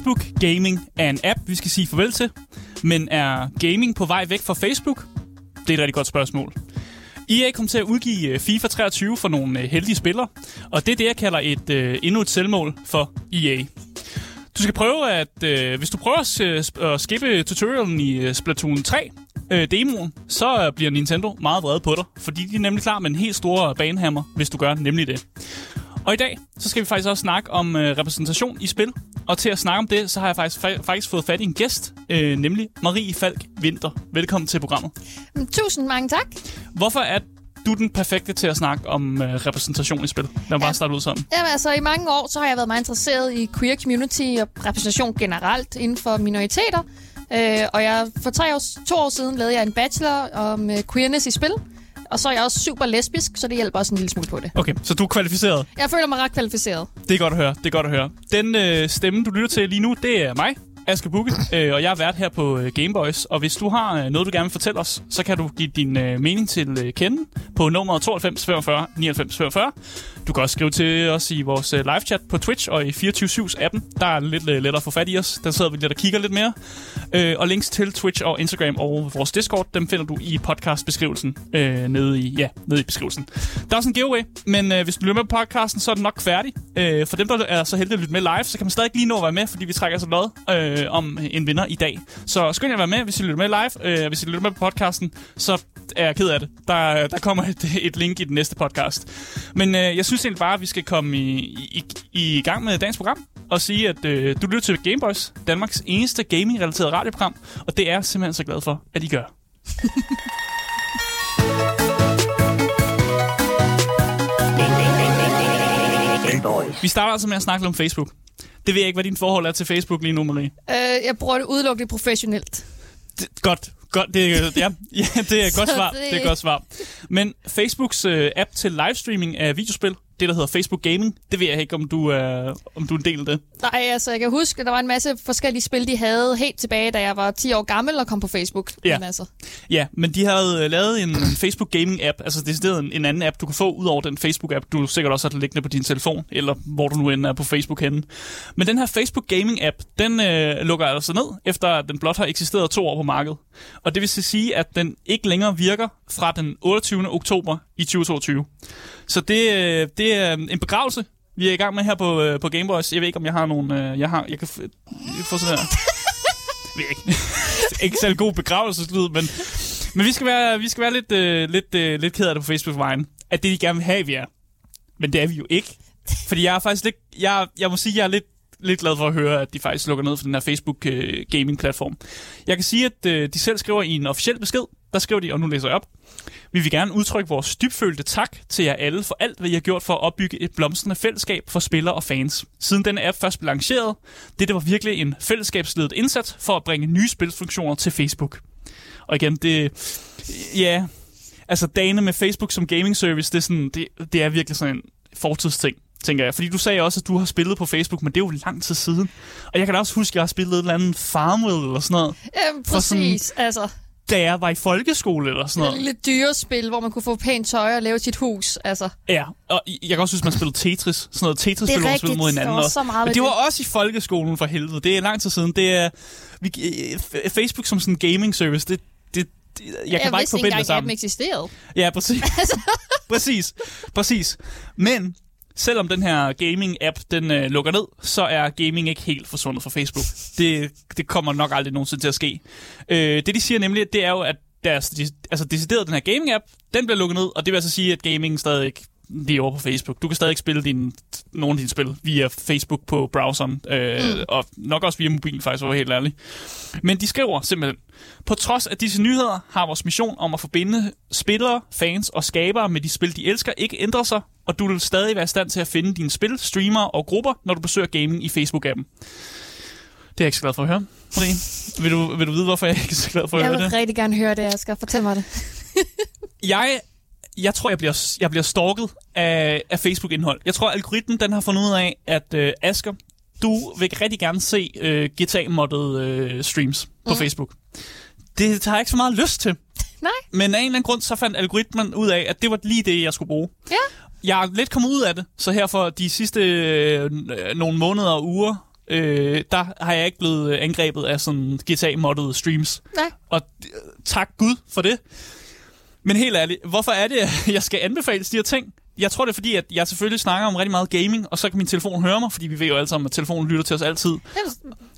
Facebook Gaming er en app, vi skal sige farvel til. Men er gaming på vej væk fra Facebook? Det er et rigtig godt spørgsmål. EA kom til at udgive øh, FIFA 23 for nogle øh, heldige spillere, og det er det, jeg kalder et øh, endnu et selvmål for EA. Du skal prøve at, øh, hvis du prøver at, øh, at skippe tutorialen i øh, Splatoon 3, øh, demoen, så øh, bliver Nintendo meget vred på dig, fordi de er nemlig klar med en helt stor banehammer, hvis du gør nemlig det. Og i dag, så skal vi faktisk også snakke om øh, repræsentation i spil. Og til at snakke om det, så har jeg faktisk, fa- faktisk fået fat i en gæst, øh, nemlig Marie Falk Vinter. Velkommen til programmet. Tusind mange tak. Hvorfor er du den perfekte til at snakke om øh, repræsentation i spil? Lad mig bare starte ud sådan. Jamen, altså, i mange år så har jeg været meget interesseret i queer community og repræsentation generelt inden for minoriteter. Øh, og jeg, for tre år, to år siden lavede jeg en bachelor om øh, queerness i spil. Og så er jeg også super lesbisk, så det hjælper også en lille smule på det. Okay, så du er kvalificeret. Jeg føler mig ret kvalificeret. Det er godt at høre. Det er godt at høre. Den øh, stemme, du lytter til lige nu, det er mig, Aske Bukke, øh, og jeg er vært her på øh, Gameboys. Og hvis du har øh, noget, du gerne vil fortælle os, så kan du give din øh, mening til øh, kende på nummer 92 45 99 45. Du kan også skrive til os i vores øh, live-chat på Twitch og i 24-7's appen. Der er lidt øh, lettere at få fat i os. Der sidder vi lidt og kigger lidt mere. Øh, og links til Twitch og Instagram og vores Discord, dem finder du i podcastbeskrivelsen øh, nede, i, ja, nede i beskrivelsen. Der er også en giveaway, men øh, hvis du lytter med på podcasten, så er den nok færdig. Øh, for dem, der er så heldige at lytte med live, så kan man stadig lige nå at være med, fordi vi trækker så lod øh, om en vinder i dag. Så skynd jer at være med, hvis I lytter med live. Øh, hvis I lytter med på podcasten, så er jeg ked af det. Der, der kommer et, et link i den næste podcast. Men øh, jeg synes egentlig bare, at vi skal komme i, i, i gang med dagens program og sige, at øh, du lytter til Gameboys, Danmarks eneste gaming-relateret radioprogram, og det er jeg simpelthen så glad for, at I gør. Gameboys. Vi starter altså med at snakke lidt om Facebook. Det ved jeg ikke, hvad din forhold er til Facebook lige nu, Marie. Øh, jeg bruger det udelukkende professionelt. Det, godt, godt. Det, er- ja, ja, det er et godt svar. det- Det er et godt svar. Men Facebooks øh, app til livestreaming af videospil, det der hedder Facebook Gaming, det ved jeg ikke, om du er, om du er en del af det. Nej, altså, jeg kan huske, at der var en masse forskellige spil, de havde helt tilbage, da jeg var 10 år gammel og kom på Facebook. Ja. Men altså, Ja, men de havde øh, lavet en Facebook Gaming app, altså det er en, en anden app, du kan få ud over den Facebook app, du sikkert også har liggende på din telefon, eller hvor du nu end er på Facebook henne. Men den her Facebook Gaming app, den øh, lukker altså ned, efter at den blot har eksisteret to år på markedet. Og det vil sige, at den ikke længere virker fra den 28. oktober i 2022. Så det, øh, det er en begravelse, vi er i gang med her på, øh, på Gameboys. Jeg ved ikke, om jeg har nogen... Øh, jeg har... Jeg kan f- få sådan her... Jeg ved ikke. ikke særlig god begravelseslyd, men... Men vi skal være, vi skal være lidt, øh, lidt, øh, lidt ked af det på Facebook-vejen. At det, de gerne vil have, vi er. Men det er vi jo ikke. Fordi jeg er faktisk lidt... Jeg, jeg må sige, jeg er lidt, lidt glad for at høre, at de faktisk lukker ned for den her Facebook øh, gaming-platform. Jeg kan sige, at øh, de selv skriver i en officiel besked, der skriver de, og nu læser jeg op. Vi vil gerne udtrykke vores dybfølte tak til jer alle for alt, hvad I har gjort for at opbygge et blomstrende fællesskab for spillere og fans. Siden denne app først blev lanceret, det, var virkelig en fællesskabsledet indsats for at bringe nye spilfunktioner til Facebook. Og igen, det... Ja, altså dagene med Facebook som gaming service, det er, sådan, det, det er virkelig sådan en fortidsting, tænker jeg. Fordi du sagde også, at du har spillet på Facebook, men det er jo lang tid siden. Og jeg kan da også huske, at jeg har spillet et eller andet Farmville eller sådan noget, øhm, For sådan- præcis. Altså, da jeg var i folkeskole eller sådan et noget. lille dyrespil, hvor man kunne få pænt tøj og lave sit hus. Altså, Ja, og jeg kan også at man spillede Tetris. Sådan noget Tetris-spil, Det er hvor man spillede mod hinanden. også. så meget Men det var det. også i folkeskolen for helvede. Det er lang tid siden. Det er vi, Facebook som sådan en gaming service. Det, det, det jeg kan bare ikke vidste forbinde det engang, sammen. appen eksisterede. Ja, præcis. præcis. Præcis. Men selvom den her gaming-app den øh, lukker ned, så er gaming ikke helt forsvundet fra Facebook. Det, det kommer nok aldrig nogensinde til at ske. Øh, det de siger nemlig, det er jo, at deres, de, altså decideret den her gaming-app, den bliver lukket ned, og det vil altså sige, at gaming stadig lige over på Facebook. Du kan stadig spille din, nogle af dine spil via Facebook på browseren, øh, mm. og nok også via mobil, faktisk, for helt ærlig. Men de skriver simpelthen, på trods af disse nyheder har vores mission om at forbinde spillere, fans og skabere med de spil, de elsker, ikke ændret sig, og du vil stadig være i stand til at finde dine spil, streamer og grupper, når du besøger gaming i Facebook-appen. Det er jeg ikke så glad for at høre. Marie, vil du, vil du vide, hvorfor jeg ikke er så glad for at Jeg høre vil det? rigtig gerne høre det, Asger. Fortæl mig det. Jeg, jeg tror, jeg bliver, jeg bliver stalket af, af Facebook-indhold. Jeg tror, algoritmen den har fundet ud af, at øh, Asker, du vil rigtig gerne se øh, GTA-moddede øh, streams på mm. Facebook. Det har jeg ikke så meget lyst til. Nej. Men af en eller anden grund, så fandt algoritmen ud af, at det var lige det, jeg skulle bruge. Ja. Jeg er lidt kommet ud af det, så her for de sidste øh, nogle måneder og uger, øh, der har jeg ikke blevet angrebet af sådan GTA-moddede streams. Nej. Og øh, tak Gud for det. Men helt ærligt, hvorfor er det, at jeg skal anbefale de her ting? Jeg tror, det er fordi, at jeg selvfølgelig snakker om rigtig meget gaming, og så kan min telefon høre mig, fordi vi ved jo alle sammen, at telefonen lytter til os altid.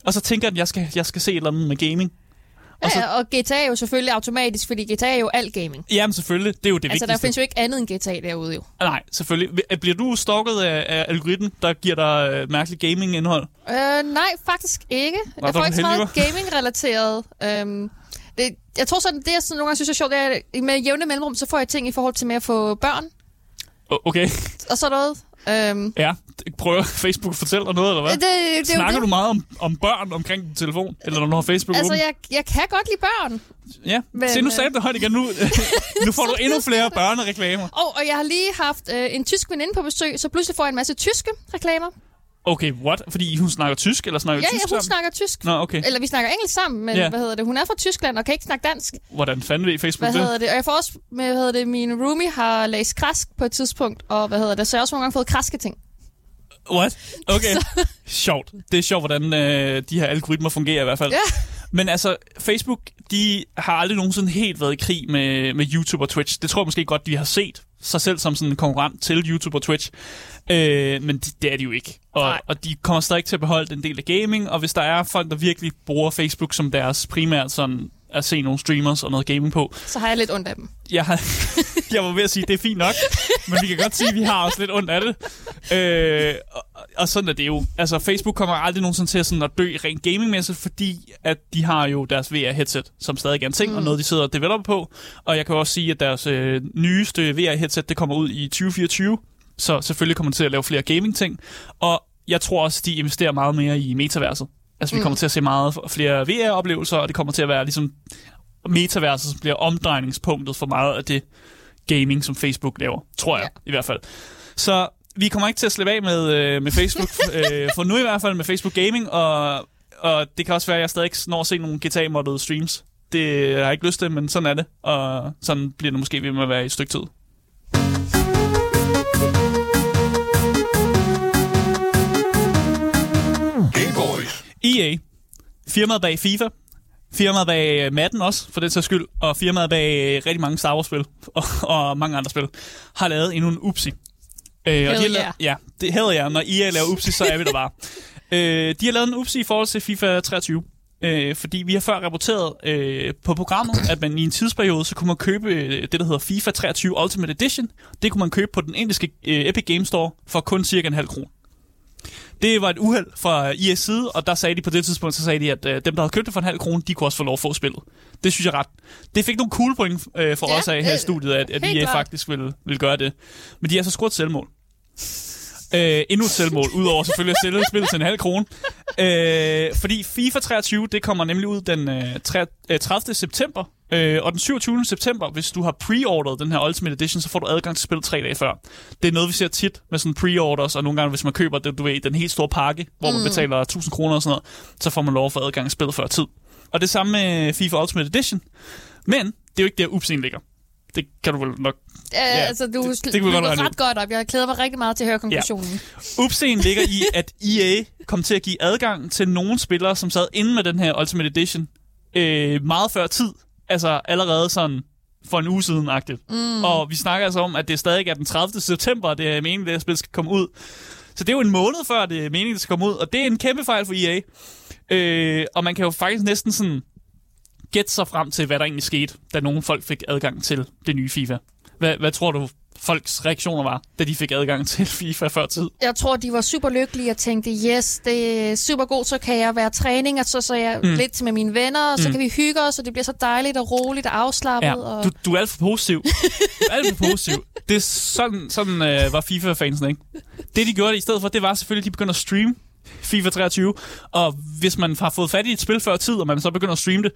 Og så tænker jeg, at jeg skal, jeg skal se et eller andet med gaming. Og så, Ja, og GTA er jo selvfølgelig automatisk, fordi GTA er jo alt gaming. jamen selvfølgelig, det er jo det Altså, der vigtigste. findes jo ikke andet end GTA derude jo. Nej, selvfølgelig. Bliver du stalket af, af algoritmen, der giver dig øh, mærkeligt gaming-indhold? Øh, nej, faktisk ikke. Nå, jeg der får ikke så meget gaming-relateret. Øhm, det, jeg tror sådan, det jeg sådan nogle gange synes er sjovt, det er, at med jævne mellemrum, så får jeg ting i forhold til med at få børn Okay, og sådan noget. Øhm, ja. Prøver Facebook at fortælle dig noget, eller hvad? det, det, er Snakker det. du meget om, om børn omkring din telefon? Eller når du har Facebook Altså, åben? jeg, jeg kan godt lide børn. Ja, Men, se nu øh, sagde du det højt igen. Nu, nu får du endnu flere børnereklamer. Og, og jeg har lige haft øh, en tysk veninde på besøg, så pludselig får jeg en masse tyske reklamer. Okay, what? Fordi hun snakker tysk, eller snakker Ja, tysk ja, hun sammen? snakker tysk. Nå, okay. Eller vi snakker engelsk sammen, men Ja. hvad hedder det? Hun er fra Tyskland og kan ikke snakke dansk. Hvordan fanden ved Facebook Hvad det? hedder det? Og jeg får også, med, hvad hedder det, min roomie har læst krask på et tidspunkt, og hvad hedder det, så jeg har også nogle gange fået kraske ting. What? Okay. sjovt. Det er sjovt, hvordan øh, de her algoritmer fungerer i hvert fald. Ja. Men altså, Facebook, de har aldrig nogensinde helt været i krig med, med YouTube og Twitch. Det tror jeg måske godt, de har set sig selv som sådan en konkurrent til YouTube og Twitch. Øh, men det, det er de jo ikke. Og, Nej. og de kommer stadig til at beholde den del af gaming, og hvis der er folk, der virkelig bruger Facebook som deres primært sådan at se nogle streamers og noget gaming på, Så har jeg lidt ondt af dem. jeg, har, jeg var ved at sige, det er fint nok, men vi kan godt sige, at vi har også lidt ondt af det. Øh, og, og sådan er det jo. Altså, Facebook kommer aldrig nogensinde til at, sådan at dø rent gamingmæssigt, fordi at de har jo deres VR-headset, som stadig er en ting, mm. og noget, de sidder og developer på. Og jeg kan også sige, at deres øh, nyeste VR-headset, det kommer ud i 2024, så selvfølgelig kommer de til at lave flere gaming-ting. Og jeg tror også, de investerer meget mere i metaverset. Altså, vi Mm. kommer til at se meget flere VR-oplevelser, og det kommer til at være ligesom metaverset, som bliver omdrejningspunktet for meget af det gaming, som Facebook laver. Tror jeg, Ja. i hvert fald. Så vi kommer ikke til at slippe af med, øh, med Facebook, øh, for nu i hvert fald med Facebook Gaming, og, og det kan også være, at jeg stadig ikke når at se nogle GTA-moddede streams. Det har jeg ikke lyst til, men sådan er det, og sådan bliver det måske ved med at være i et stykke tid. EA, firmaet bag FIFA, firmaet bag øh, Madden også, for den sags skyld, og firmaet bag øh, rigtig mange Star Wars-spil, og, og mange andre spil, har lavet endnu en upsi. Øh, og de har lavet, yeah. ja, det havde jeg. Når EA laver upsi, så er vi der bare. øh, de har lavet en upsi i forhold til FIFA 23. Øh, fordi vi har før rapporteret øh, på programmet, at man i en tidsperiode, så kunne man købe øh, det, der hedder FIFA 23 Ultimate Edition. Det kunne man købe på den indiske øh, Epic Game Store for kun cirka en halv krone. Det var et uheld fra IS side, og der sagde de på det tidspunkt, så sagde de, at øh, dem, der havde købt det for en halv krone, de kunne også få lov at få spillet. Det synes jeg ret. Det fik nogle cool point øh, for Ja, os af her i studiet, at, at EA klart. faktisk ville, ville gøre det. Men de har så scoret selvmål. Øh, endnu et selvmål, udover selvfølgelig at sælge spillet til en halv krone. Øh, fordi FIFA 23, det kommer nemlig ud den øh, tre- øh, 30. september. Øh, og den 27. september, hvis du har pre-ordret den her Ultimate Edition, så får du adgang til spillet tre dage før. Det er noget, vi ser tit med sådan pre-orders, og nogle gange, hvis man køber det, du ved, den helt store pakke, hvor man betaler 1000 kroner og sådan noget, så får man lov at få adgang til spillet før tid. Og det samme med FIFA Ultimate Edition. Men det er jo ikke der, upsiden ligger. Det kan du vel nok Ja, altså, du det- det det, det regne ud. ret godt op. Jeg glæder mig rigtig meget til at høre konklusionen. Upscenen ligger i, at EA kom til at give adgang til nogle spillere, som sad inde med den her Ultimate Edition øh, meget før tid. Altså allerede sådan for en uge siden agtigt. Mm. Og vi snakker altså om, at det stadig er den 30. september, det er meningen, at det her spil skal komme ud. Så det er jo en måned før, det er meningen, det skal komme ud. Og det er en kæmpe fejl for EA. Øh, og man kan jo faktisk næsten sådan gætte sig frem til, hvad der egentlig skete, da nogle folk fik adgang til det nye FIFA. Hvad, hvad tror du, folks reaktioner var, da de fik adgang til FIFA før tid? Jeg tror, de var super lykkelige og tænkte, yes, det er super godt, så kan jeg være træning, og så, så jeg mm. lidt med mine venner, og så Mm. kan vi hygge os, og det bliver så dejligt og roligt og afslappet. Ja, og... du, du er alt for positiv. Du er alt for positiv. Det er sådan, sådan øh, var FIFA-fansen, ikke? Det, de gjorde i stedet for, det var selvfølgelig, at de begyndte at streame FIFA 23. Og hvis man har fået fat i et spil før tid, og man så begynder at streame det,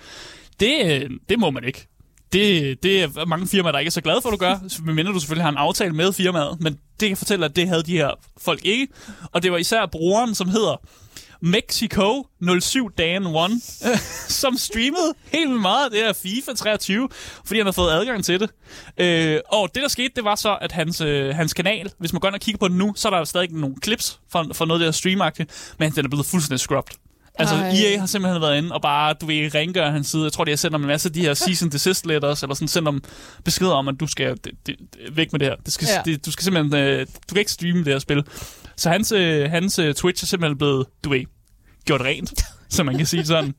det, øh, det må man ikke. Det, det er mange firmaer, der ikke er så glade for, at du gør, medmindre du selvfølgelig har en aftale med firmaet. Men det kan fortælle, at det havde de her folk ikke. Og det var især brugeren, som hedder Mexico 07 Dan 1, som streamede helt vildt meget af det her FIFA 23, fordi han har fået adgang til det. Øh, og det, der skete, det var så, at hans, øh, hans kanal, hvis man går ind og kigger på den nu, så er der stadig nogle clips fra, fra noget af det her streamagtigt, men den er blevet fuldstændig scrubbed. Altså, Ej. EA har simpelthen været inde og bare, du ved, rengøre hans side. Jeg tror, de har sendt ham en masse af de her cease and desist letters, eller sådan sendt ham beskeder om, at du skal det, det, væk med det her. Det skal, Ja. ja. det, du skal simpelthen, øh, du kan ikke streame det her spil. Så hans, øh, hans øh, Twitch er simpelthen blevet, du ved, gjort rent, så man kan sige sådan.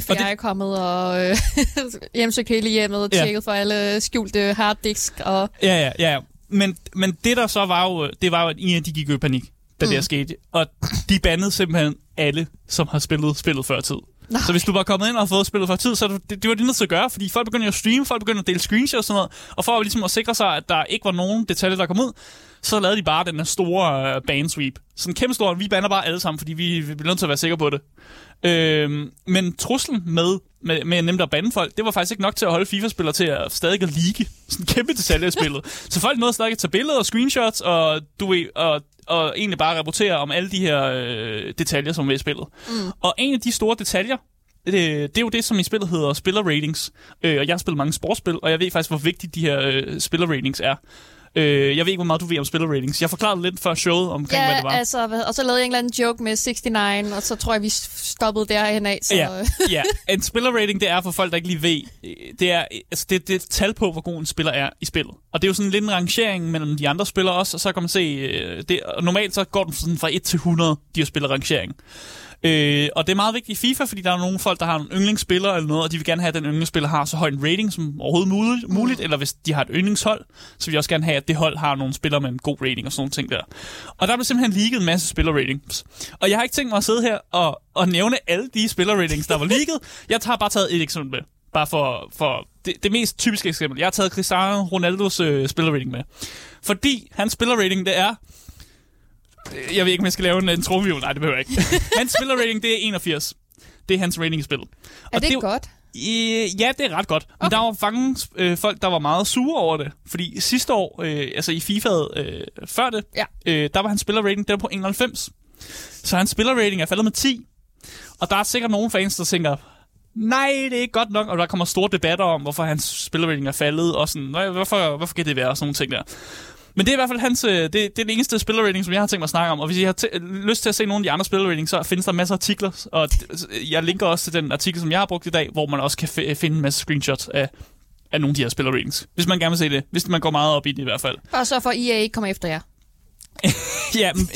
FBI Og det- er kommet og øh, hjemsøgt hele hjemmet og Ja. tjekket for alle skjulte harddisk. Og, Ja, ja, ja. ja. Men, men det der så var jo, det var jo, at EA de gik i panik, da mm. det her skete. Og de bandede simpelthen alle, som har spillet spillet før tid. Nej. Så hvis du var kommet ind og fået spillet før tid, så det, det, var det nødt til at gøre, fordi folk begyndte jo at streame, folk begyndte at dele screenshots og sådan noget, og for ligesom at sikre sig, at der ikke var nogen detaljer, der kom ud, så lavede de bare den her store uh, bansweep. Sådan en kæmpe stor, vi bander bare alle sammen, fordi vi, vi bliver nødt til at være sikre på det. Øhm, men truslen med, med, med nemt at bande folk, det var faktisk ikke nok til at holde FIFA-spillere til at stadig at leake sådan kæmpe detalje i spillet. så folk nåede stadig at tage billeder og screenshots, og, du ved, og, og egentlig bare rapportere om alle de her øh, detaljer, som er i spillet. Mm. Og en af de store detaljer, det, det er jo det, som i spillet hedder spiller-ratings. Øh, og jeg har spillet mange sportsspil, og jeg ved faktisk, hvor vigtigt de her øh, spiller-ratings er. Øh, jeg ved ikke, hvor meget du ved om spiller-ratings. Jeg forklarede lidt før showet omkring, hvad ja, det var. altså, hvad- og så lavede jeg en eller anden joke med 69, og så tror jeg, vi stoppede derhen af. Så, Ja, ja. En spiller-rating, det er for folk, der ikke lige ved, øh, det er, altså det, det er et tal på, hvor god en spiller er i spillet. Og det er jo sådan lidt en rangering mellem de andre spillere også, og så kan man se, øh, det, og normalt så går den sådan fra 1 til 100, de her spillerrangering. Øh, og det er meget vigtigt i FIFA, fordi der er nogle folk, der har en yndlingsspiller eller noget, og de vil gerne have, at den yndlingsspiller har så høj en rating som overhovedet muligt, muligt eller hvis de har et yndlingshold, så vil de også gerne have, at det hold har nogle spillere med en god rating og sådan nogle ting der. Og der blev simpelthen leaget en masse spillerratings. Og jeg har ikke tænkt mig at sidde her og, og nævne alle de spillerratings, der var leaget. Jeg har bare taget et eksempel med. Bare for, for det, det mest typiske eksempel. Jeg har taget Cristiano Ronaldos øh, spillerrating med. Fordi hans spillerrating, det er... Jeg ved ikke, om jeg skal lave en, en trumvivl. Nej, det behøver jeg ikke. hans spillerrating, det er 81. Det er hans rating i spillet. er det jo- godt? Øh, ja, det er ret godt. Men Okay. der var mange øh, folk, der var meget sure over det. Fordi sidste år, øh, altså i FIFA'et øh, før det, Ja. øh, der var hans spillerrating, der på 91. Så hans spillerrating er faldet med 10. Og der er sikkert nogle fans, der tænker, nej, det er ikke godt nok. Og der kommer store debatter om, hvorfor hans spillerrating er faldet. Og sådan, "Nå, hvorfor, hvorfor kan det være? Og sådan nogle ting der. Men det er i hvert fald hans, øh, det, det er den eneste spillerrating, som jeg har tænkt mig at snakke om. Og hvis I har t- lyst til at se nogle af de andre spillerratings, så findes der masser af artikler. Og jeg linker også til den artikel, som jeg har brugt i dag, hvor man også kan f- finde en masse screenshots af, af nogle af de her spillerratings. Hvis man gerne vil se det. Hvis man går meget op i det i hvert fald. Og så for, IA EA ikke kommer efter jer. ja, men,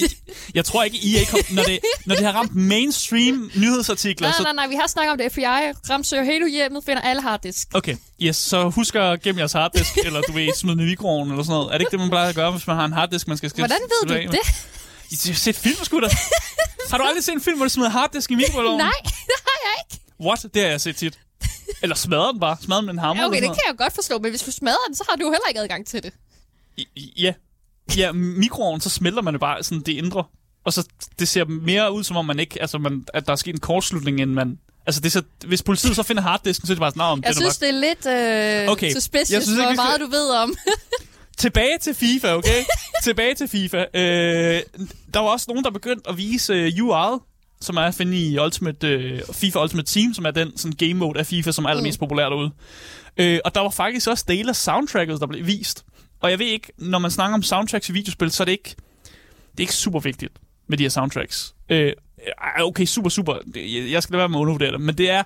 jeg tror ikke, EA kom, når, det, når det har ramt mainstream nyhedsartikler. Nej, så, nej, nej, vi har snakket om det. FBI ramsøger hele hjemmet, finder alle harddisk. Okay, yes, så husk at gemme jeres harddisk, eller du ved, smide den i mikroovnen eller sådan noget. Er det ikke det, man plejer at gøre, hvis man har en harddisk, man skal skille Hvordan ved du det? I har set film, sgu da. Har du aldrig set en film, hvor du smider harddisk i mikroovnen? Nej, det har jeg ikke. What? Det har jeg set tit. Eller smadrer den bare. Smadrer den med en hammer Ja, okay, det kan jeg godt forstå, men hvis du smadrer den, så har du jo heller ikke adgang til det. I- Ja. Ja, mikroovnen, så smelter man det bare sådan det indre. Og så det ser mere ud, som om man ikke, altså man, at der er sket en kortslutning, end man... Altså, det så, hvis politiet så finder harddisken, så er det bare sådan, "Nå, men Jeg det synes, det er lidt øh, Okay, suspicious, jeg synes ikke, hvor vi skal- meget du ved om. Tilbage til FIFA, okay? Tilbage til FIFA. Øh, der var også nogen, der begyndte at vise øh, UR'et, som er at finde i Ultimate, øh, FIFA Ultimate Team, som er den sådan, game mode af FIFA, som er allermest mm. populær derude. Øh, og der var faktisk også dele af soundtracket, der blev vist. Og jeg ved ikke, når man snakker om soundtracks i videospil, så er det ikke, det er ikke super vigtigt med de her soundtracks. Øh, okay, super, super. Jeg skal lade være med at undervurdere det. Men det er,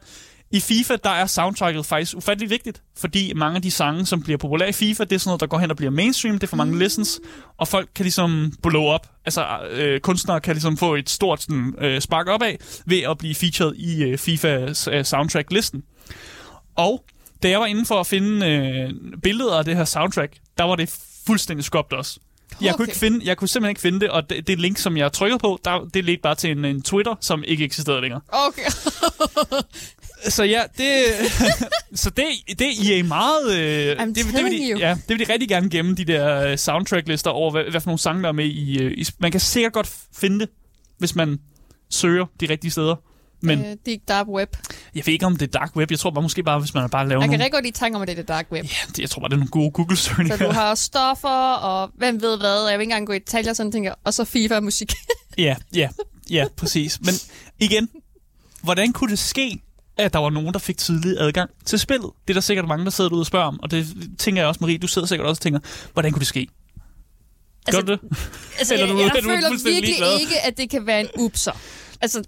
i FIFA, der er soundtracket faktisk ufattelig vigtigt, fordi mange af de sange, som bliver populære i FIFA, det er sådan noget, der går hen og bliver mainstream, det for mange listens, og folk kan ligesom blow up. Altså, øh, kunstnere kan ligesom få et stort sådan, øh, spark op af, ved at blive featured i øh, FIFAs øh, soundtrack-listen. Og da jeg var inde for at finde øh, billeder af det her soundtrack, der var det fuldstændig skubbt også. Jeg, kunne Okay. ikke finde, jeg kunne simpelthen ikke finde det, og det, det link, som jeg trykkede på, der, det ledte bare til en, en Twitter, som ikke eksisterede længere. Okay. Så ja, det, så det, det er EA meget... Øh, I'm det, det, vil de, ja, det vil de rigtig gerne gemme, de der øh, soundtrack-lister over, hvad, hvad for nogle sange, der er med i, øh, i... Man kan sikkert godt finde det, hvis man søger de rigtige steder. Men øh, Deep Dark Web. jeg ved ikke, om det er dark web. Jeg tror bare måske bare, hvis man bare laver Jeg kan nogle... rigtig godt lide tanke om, at det er det Dark Web. Ja, det, jeg tror bare, det er nogle gode Så Google-søgninger. du har stoffer, og hvem ved hvad, og jeg vil ikke engang gå i detaljer, sådan tænker, og så FIFA-musik. Ja, ja. Ja, præcis. Men igen, hvordan kunne det ske, at der var nogen, der fik tidlig adgang til spillet? Det er der sikkert mange, der sidder derude og spørger om, og det tænker jeg også, Marie, du sidder sikkert også og tænker, hvordan kunne det ske? Gør du det? Altså, Eller jeg, du- jeg, er du føler virkelig ikke, at det kan være en upser. Altså,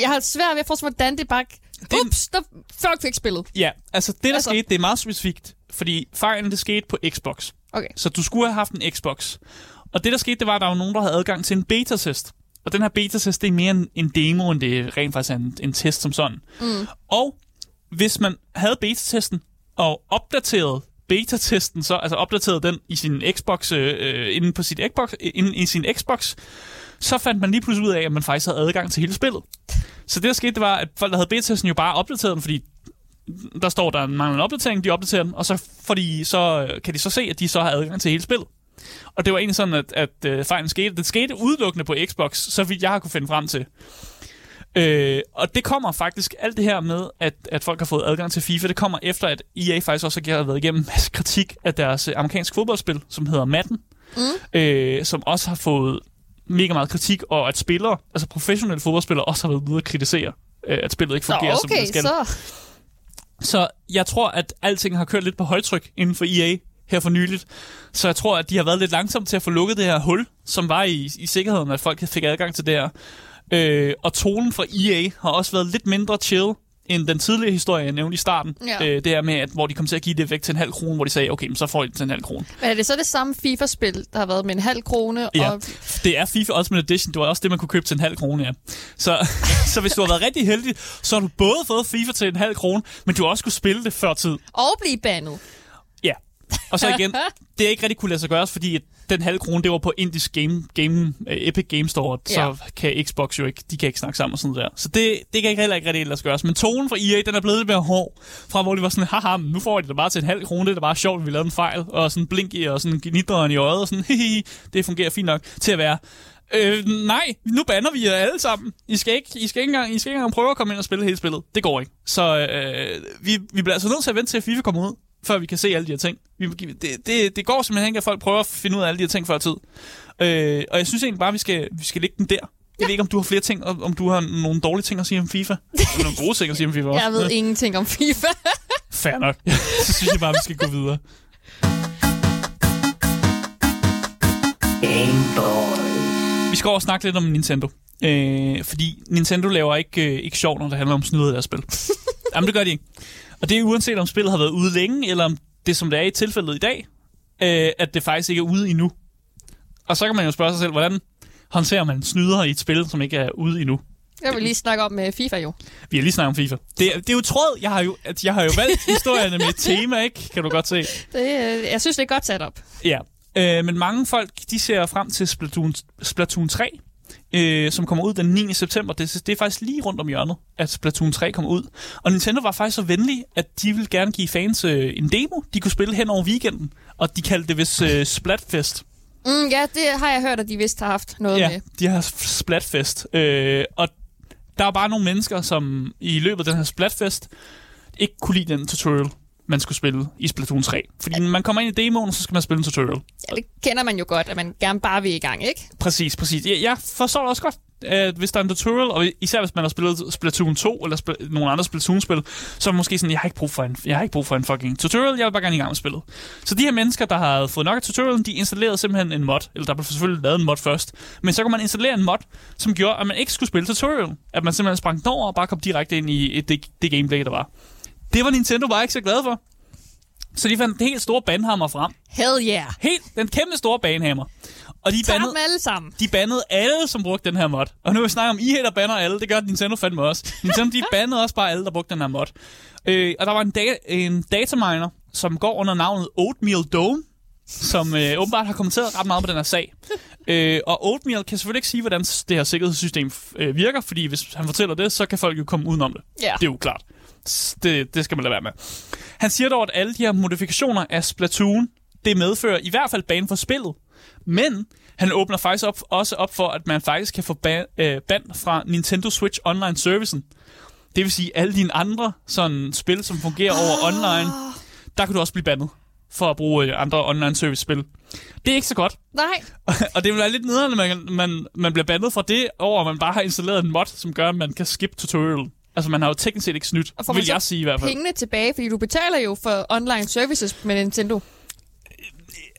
jeg har svært ved at forstå, hvordan det bare... Det- Ups, der folk fik spillet. Ja, altså det, der Altså- altså... skete, det er meget specifikt, fordi fejlen, det skete på Xbox. Okay. Så du skulle have haft en Xbox. Og det, der skete, det var, at der var nogen, der havde adgang til en beta-test. Og den her beta-test, det er mere en, en demo, end det rent faktisk er en, en test som sådan. Mm. Og hvis man havde beta-testen og opdateret beta-testen, så, altså opdateret den i sin Xbox, øh, inde på sit Xbox, inde i sin Xbox, så fandt man lige pludselig ud af, at man faktisk havde adgang til hele spillet. Så det, der skete, det var, at folk, der havde beta-testen, jo bare opdateret den, fordi der står, der mangler en opdatering, de opdaterer den, og så, fordi, så øh, kan de så se, at de så har adgang til hele spillet. Og det var egentlig sådan, at, at øh, fejlen skete. Det skete udelukkende på Xbox, så vidt jeg har kunne finde frem til. Øh, og det kommer faktisk, alt det her med, at, at folk har fået adgang til FIFA, det kommer efter, at EA faktisk også har været igennem en masse kritik af deres øh, amerikanske fodboldspil, som hedder Madden, mm. øh, som også har fået mega meget kritik, og at spillere, altså professionelle fodboldspillere, også har været ude at kritisere, øh, at spillet ikke Nå, fungerer, som okay, det skal. så... Så jeg tror, at alting har kørt lidt på højtryk inden for EA her for nyligt. Så jeg tror, at de har været lidt langsomme til at få lukket det her hul, som var i, i sikkerheden, at folk fik adgang til det her. Øh, og tonen fra EA har også været lidt mindre chill end den tidligere historie, jeg nævnte i starten. Ja. Øh, det her med, at, hvor de kom til at give det væk til en halv krone, hvor de sagde, okay, men så får I det til en halv krone. Men er det så det samme FIFA-spil, der har været med en halv krone? Ja, Og... det er FIFA Ultimate Edition. Det var også det, man kunne købe til en halv krone, ja. Så, så hvis du har været rigtig heldig, så har du både fået FIFA til en halv krone, men du har også kunne spille det før tid. og blive bandet. Ja. Og så igen, det er ikke rigtig kunne lade sig gøre, fordi at den halve krone, det var på indisk game, game uh, Epic Game Store, så Ja. kan Xbox jo ikke, de kan ikke snakke sammen og sådan der. Så det, det kan ikke heller ikke rigtig lade sig gøre. Men tonen fra EA, den er blevet lidt mere hård, fra hvor de var sådan, haha, nu får de det bare til en halv krone, det er da bare sjovt, vi lavede en fejl, og sådan blink i, og sådan gnideren i øjet, og sådan, hihi, det fungerer fint nok, til at være, Øh, nej, nu banner vi jer alle sammen. I skal, ikke, I, skal ikke engang, I skal ikke engang prøve at komme ind og spille hele spillet. Det går ikke. Så øh, vi, vi bliver altså nødt til at vente til, at FIFA kommer ud, før vi kan se alle de her ting. Vi, det, det, det går simpelthen ikke, at folk prøver at finde ud af alle de her ting før tid. Øh, og jeg synes egentlig bare, at vi skal, vi skal lægge den der. Jeg ved ikke, om du har flere ting, om om du har nogle dårlige ting at sige om FIFA. Eller nogle gode ting at sige om FIFA også. Jeg ved ingenting om FIFA. Fair nok. Så synes jeg bare, vi skal gå videre. Vi skal over og snakke lidt om Nintendo. Øh, fordi Nintendo laver ikke, øh, ikke sjov, når det handler om snyde af deres spil. Jamen, det gør de ikke. Og det er uanset om spillet har været ude længe, eller om det, som det er i tilfældet i dag, øh, at det faktisk ikke er ude endnu. Og så kan man jo spørge sig selv, hvordan håndterer man snyder i et spil, som ikke er ude endnu? Jeg vil lige snakke om med FIFA jo. Vi har lige snakket om FIFA. Det, er- det er jo tråd. Jeg har jo, at jeg har jo valgt historierne med et tema, ikke? Kan du godt se. Det, øh, jeg synes, det er godt sat op. Ja, øh, men mange folk, de ser frem til Splatoon, Splatoon 3, øh, som kommer ud den 9. september. Det, det er faktisk lige rundt om hjørnet, at Splatoon 3 kommer ud. Og Nintendo var faktisk så venlig, at de ville gerne give fans øh, en demo, de kunne spille hen over weekenden. Og de kaldte det vist øh, Splatfest. Mm, ja, det har jeg hørt, at de vist har haft noget Ja, med. de har Splatfest. Øh, og der er bare nogle mennesker, som i løbet af den her Splatfest ikke kunne lide den tutorial, man skulle spille i Splatoon 3. Fordi man kommer ind i demoen, så skal man spille en tutorial. Ja, det kender man jo godt, at man gerne bare vil i gang, ikke? Præcis, præcis. Jeg, jeg forstår det også godt, at hvis der er en tutorial, og især hvis man har spillet Splatoon 2 eller spil, nogle andre Splatoon-spil, så er det måske sådan, jeg har ikke brug for en, jeg har ikke brug for en fucking tutorial, jeg vil bare gerne i gang med spillet. Så de her mennesker, der har fået nok af tutorialen, de installerede simpelthen en mod, eller der blev selvfølgelig lavet en mod først, men så kunne man installere en mod, som gjorde, at man ikke skulle spille tutorial. At man simpelthen sprang over og bare kom direkte ind i det, det gameplay, der var. Det var Nintendo bare ikke så glad for. Så de fandt den helt store bandhammer frem. Hell yeah. Helt den kæmpe store banehammer. Og de bandede, dem alle sammen. de bandede alle, som brugte den her mod. Og nu vil vi snakke om, I der bander alle. Det gør Nintendo fandme også. Nintendo, de bandede også bare alle, der brugte den her mod. Øh, og der var en, da- en dataminer, som går under navnet Oatmeal Dome, som øh, åbenbart har kommenteret ret meget på den her sag. Øh, og Oatmeal kan selvfølgelig ikke sige, hvordan det her sikkerhedssystem øh, virker, fordi hvis han fortæller det, så kan folk jo komme udenom det. Ja. Det er jo klart. Det, det skal man lade være med. Han siger dog, at alle de her modifikationer af Splatoon, det medfører i hvert fald banen for spillet. Men han åbner faktisk op, også op for, at man faktisk kan få ban, øh, band fra Nintendo Switch Online Servicen. Det vil sige, alle dine andre sådan spil, som fungerer over online, der kan du også blive bandet. for at bruge øh, andre online service spil. Det er ikke så godt. Nej, og det vil være lidt nederen, at man, man, man bliver bandet fra det, over at man bare har installeret en mod, som gør, at man kan skip tutorial. Altså, man har jo teknisk set ikke snydt, og vil jeg sige i hvert fald. pengene tilbage, fordi du betaler jo for online services med Nintendo.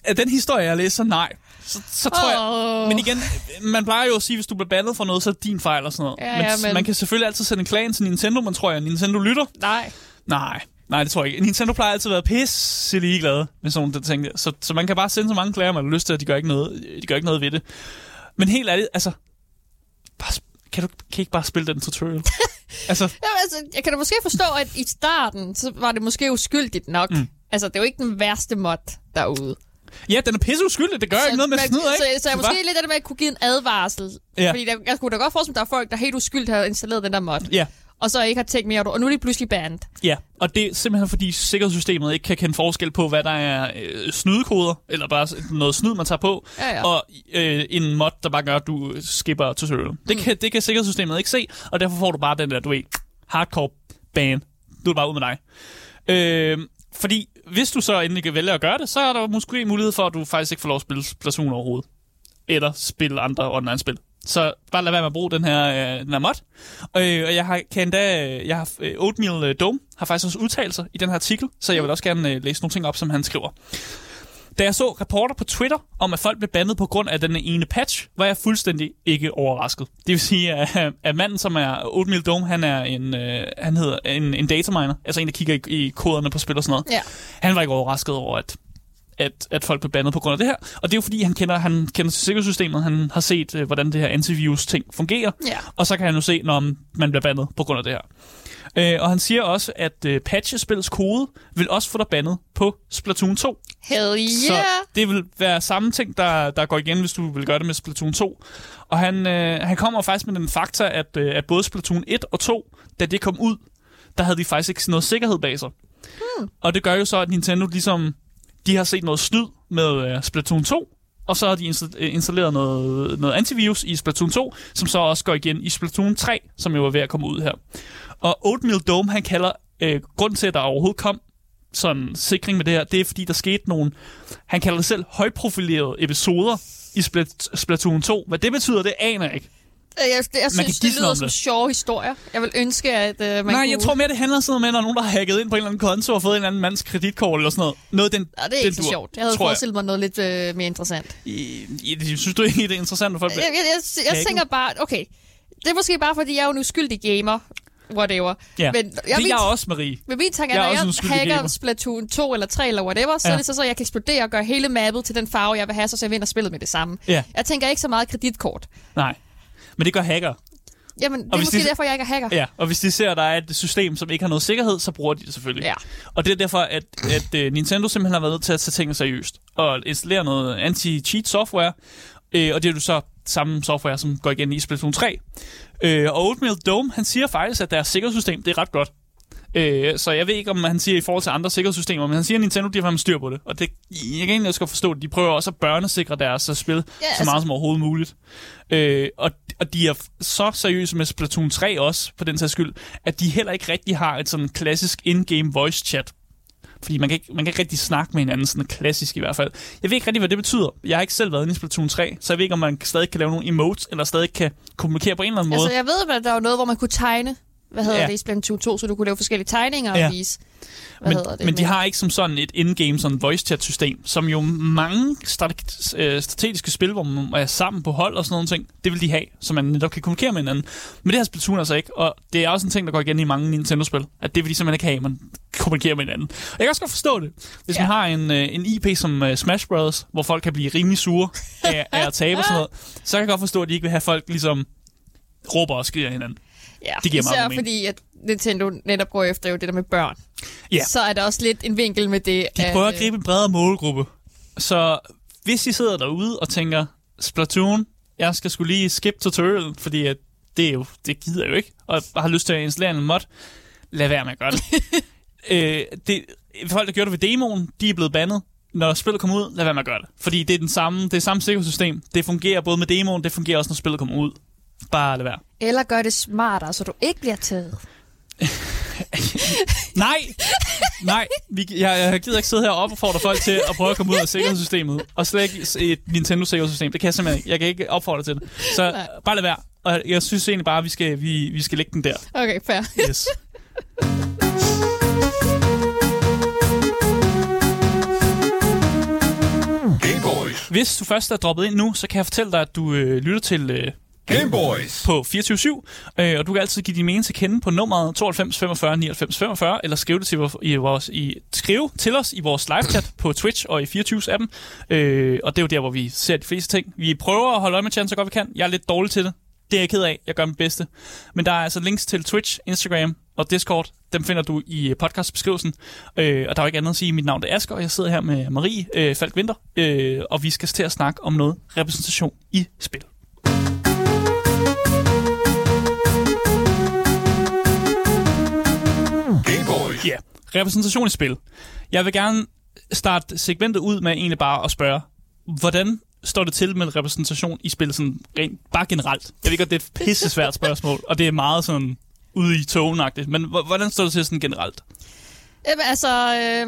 Af den historie, jeg så nej. Så, så tror jeg... Åh. Men igen, man plejer jo at sige, hvis du bliver bandet for noget, så er det din fejl og sådan noget. Ja, men, ja, men- man kan selvfølgelig altid sende en klage til Nintendo, men tror jeg, Nintendo lytter. Nej. Nej, nej, det tror jeg ikke. Nintendo plejer altid at være pisse ligeglade med sådan nogle ting. der. Så, så man kan bare sende så mange klager, man har lyst til, at de gør ikke noget, de gør ikke noget ved det. Men helt ærligt, altså... Bare, kan du kan I ikke bare spille den tutorial? altså, Jamen, altså, jeg kan da måske forstå, at i starten, så var det måske uskyldigt nok. Mm. Altså, det er jo ikke den værste mod derude. ja, den er pisse uskyldig. Det gør ikke noget med snyd, ikke? Så, så jeg måske var- lidt af det med at kunne give en advarsel. Ja. Fordi der, jeg kunne da godt forestille mig, at der er folk, der helt uskyldigt har installeret den der mod. Ja, Og så ikke har tænkt mere det, og nu er de pludselig banned. Ja, og det er simpelthen fordi sikkerhedssystemet ikke kan kende forskel på, hvad der er øh, snydekoder, eller bare noget snyd, man tager på, Ja, ja. og øh, en mod, der bare gør, at du skipper tutorial. Det, kan, det kan sikkerhedssystemet ikke se, og derfor får du bare den der, du ved, hardcore ban. Du er bare ud med dig. Øh, fordi hvis du så endelig vælger at gøre det, så er der måske mulighed for, at du faktisk ikke får lov at spille Splatoon overhovedet. Eller spille andre online-spil. Så bare lad være med at bruge den her, øh, den her mod. Øh, og jeg har, kan endda, jeg har, øh, Oatmeal øh, Dome har faktisk også udtalt sig i den her artikel, så jeg vil også gerne øh, læse nogle ting op, som han skriver. Da jeg så rapporter på Twitter om, at folk blev bandet på grund af den ene patch, var jeg fuldstændig ikke overrasket. Det vil sige, at, at manden, som er Oatmeal Dome, han er en, øh, han hedder en, en dataminer, altså en, der kigger i, i koderne på spil og sådan noget. Ja. Han var ikke overrasket over, at, at, at folk blev bandet på grund af det her. Og det er jo fordi, han kender, han kender til sikkerhedssystemet, han har set, øh, hvordan det her antivirus-ting fungerer. Ja. Og så kan han jo se, når man bliver bandet på grund af det her. Øh, og han siger også, at øh, patchespillets kode vil også få dig bandet på Splatoon 2. Hell yeah! Så det vil være samme ting, der, der går igen, hvis du vil gøre det med Splatoon 2. Og han, øh, han kommer faktisk med den fakta, at, øh, at både Splatoon 1 og 2, da det kom ud, der havde de faktisk ikke noget sikkerhed bag sig. Hmm. Og det gør jo så, at Nintendo ligesom, de har set noget snyd med øh, Splatoon 2, og så har de øh, installeret noget, noget antivirus i Splatoon 2, som så også går igen i Splatoon 3, som jo er ved at komme ud her. Og Oatmeal Dome, han kalder, øh, grund til, at der overhovedet kom sådan sikring med det her, det er fordi, der skete nogle, han kalder det selv højprofilerede episoder i Splat- Splatoon 2. Hvad det betyder, det aner jeg ikke. Jeg, jeg, jeg kan synes, det lyder om som det. sjove historier. Jeg vil ønske, at uh, man Nej, kunne... jeg tror mere, det handler sådan noget med, at der er nogen, der har hacket ind på en eller anden konto og fået en eller anden mands kreditkort eller sådan noget. Noget den, Ja, det er den ikke så dur, sjovt. Jeg havde forestillet mig noget lidt øh, mere interessant. I, I, synes du ikke, det er interessant, at folk Jeg, jeg, jeg, jeg tænker bare, okay, det er måske bare, fordi jeg er jo en uskyldig gamer, whatever. Ja, Men det jeg, er min, jeg også, Marie. men min tanke Jeg er, er når jeg hacker gamer. Splatoon 2 eller 3 eller whatever, så Ja. er det så, så, jeg kan eksplodere og gøre hele mappet til den farve, jeg vil have, så jeg vinder spillet med det samme. Ja. Jeg tænker ikke så meget kreditkort. Nej. Men det gør hacker. Jamen, det er måske de- derfor, jeg ikke er hacker. Ja, og hvis de ser, at der er et system, som ikke har noget sikkerhed, så bruger de det selvfølgelig. Ja. Og det er derfor, at, at uh, Nintendo simpelthen har været nødt til at tage tingene seriøst. Og installere noget anti-cheat software. Øh, og det er jo så samme software, som går igen i Splatoon 3. Øh, og Oatmeal Dome, han siger faktisk, at deres sikkerhedssystem, det er ret godt. Øh, så jeg ved ikke, om han siger i forhold til andre sikkerhedssystemer, men han siger, at Nintendo de har styr på det. Og det, jeg kan egentlig også godt forstå det. De prøver også at børnesikre deres øh, spil Ja, så altså- meget som overhovedet muligt. Øh, og, og de er så seriøse med Splatoon 3 også, på den sags skyld, at de heller ikke rigtig har et sådan klassisk in-game voice chat. Fordi man kan, ikke, man kan ikke rigtig snakke med hinanden, sådan klassisk i hvert fald. Jeg ved ikke rigtig, hvad det betyder. Jeg har ikke selv været inde i Splatoon 3, så jeg ved ikke, om man stadig kan lave nogle emotes, eller stadig kan kommunikere på en eller anden måde. Altså, jeg ved, at der var noget, hvor man kunne tegne, hvad hedder Ja. det Splatoon 2, så du kunne lave forskellige tegninger og Ja. vise, hvad men, hedder det. men de har ikke som sådan et in-game sådan voice chat system, som jo mange strate- øh, strategiske spil, hvor man er sammen på hold og sådan nogle ting, det vil de have, så man netop kan kommunikere med hinanden. Men det har Splatoon altså ikke, og det er også en ting, der går igen i mange Nintendo-spil, at det vil de simpelthen ikke have, at man kommunikerer med hinanden. Og jeg kan også godt forstå det. Hvis ja. Man har en, øh, en IP som øh, Smash Bros., hvor folk kan blive rimelig sure af, af at tabe og sådan noget, så kan jeg godt forstå, at de ikke vil have folk ligesom råber og skriger hinanden. Ja, Det giver meget især mening. fordi, at Nintendo netop går efter jo det der med børn. Ja. Så er der også lidt en vinkel med det. De prøver at øh, gribe en bredere målgruppe. Så hvis I sidder derude og tænker, Splatoon, jeg skal skulle lige skip tutorial, fordi at det, er jo, det gider jeg jo ikke, og jeg har lyst til at installere en mod, lad være med at gøre det. øh, det folk, der gjorde det ved demoen, de er blevet bandet. Når spillet kommer ud, lad være med at gøre det. Fordi det er den samme, det er samme sikkerhedssystem. Det fungerer både med demoen, det fungerer også, når spillet kommer ud. Bare lad være. Eller gør det smartere, så du ikke bliver taget. Nej, nej. Vi, jeg, jeg gider ikke sidde her og opfordre folk til at prøve at komme ud af sikkerhedssystemet. Og slet ikke et Nintendo-sikkerhedssystem. Det kan jeg simpelthen ikke. Jeg kan ikke opfordre til det. Så Nej. bare lad være. Og jeg synes egentlig bare, at vi skal, vi, vi skal lægge den der. Okay, fair. Yes. Hvis du først er droppet ind nu, så kan jeg fortælle dig, at du øh, lytter til øh, Gameboys på 24 øh, og du kan altid give din mening til kende på nummeret 92 45 99 45, eller skrive det til, vor- i vores, i, skrive til os i vores live-chat på Twitch og i 24-appen. Øh, og det er jo der, hvor vi ser de fleste ting. Vi prøver at holde øje med chatten så godt vi kan. Jeg er lidt dårlig til det. Det er jeg ked af. Jeg gør mit bedste. Men der er altså links til Twitch, Instagram og Discord. Dem finder du i øh, podcastbeskrivelsen. Øh, og der er jo ikke andet at sige. Mit navn er Asger, og jeg sidder her med Marie øh, Falk Winter. Øh, og vi skal til at snakke om noget repræsentation i spil. Repræsentation i spil. Jeg vil gerne starte segmentet ud med egentlig bare at spørge, hvordan står det til med repræsentation i spil sådan rent, bare generelt? Jeg ved godt, det er et pisse svært spørgsmål, og det er meget sådan ude i togenagtigt, men hvordan står det til sådan generelt? Jamen, altså, øh,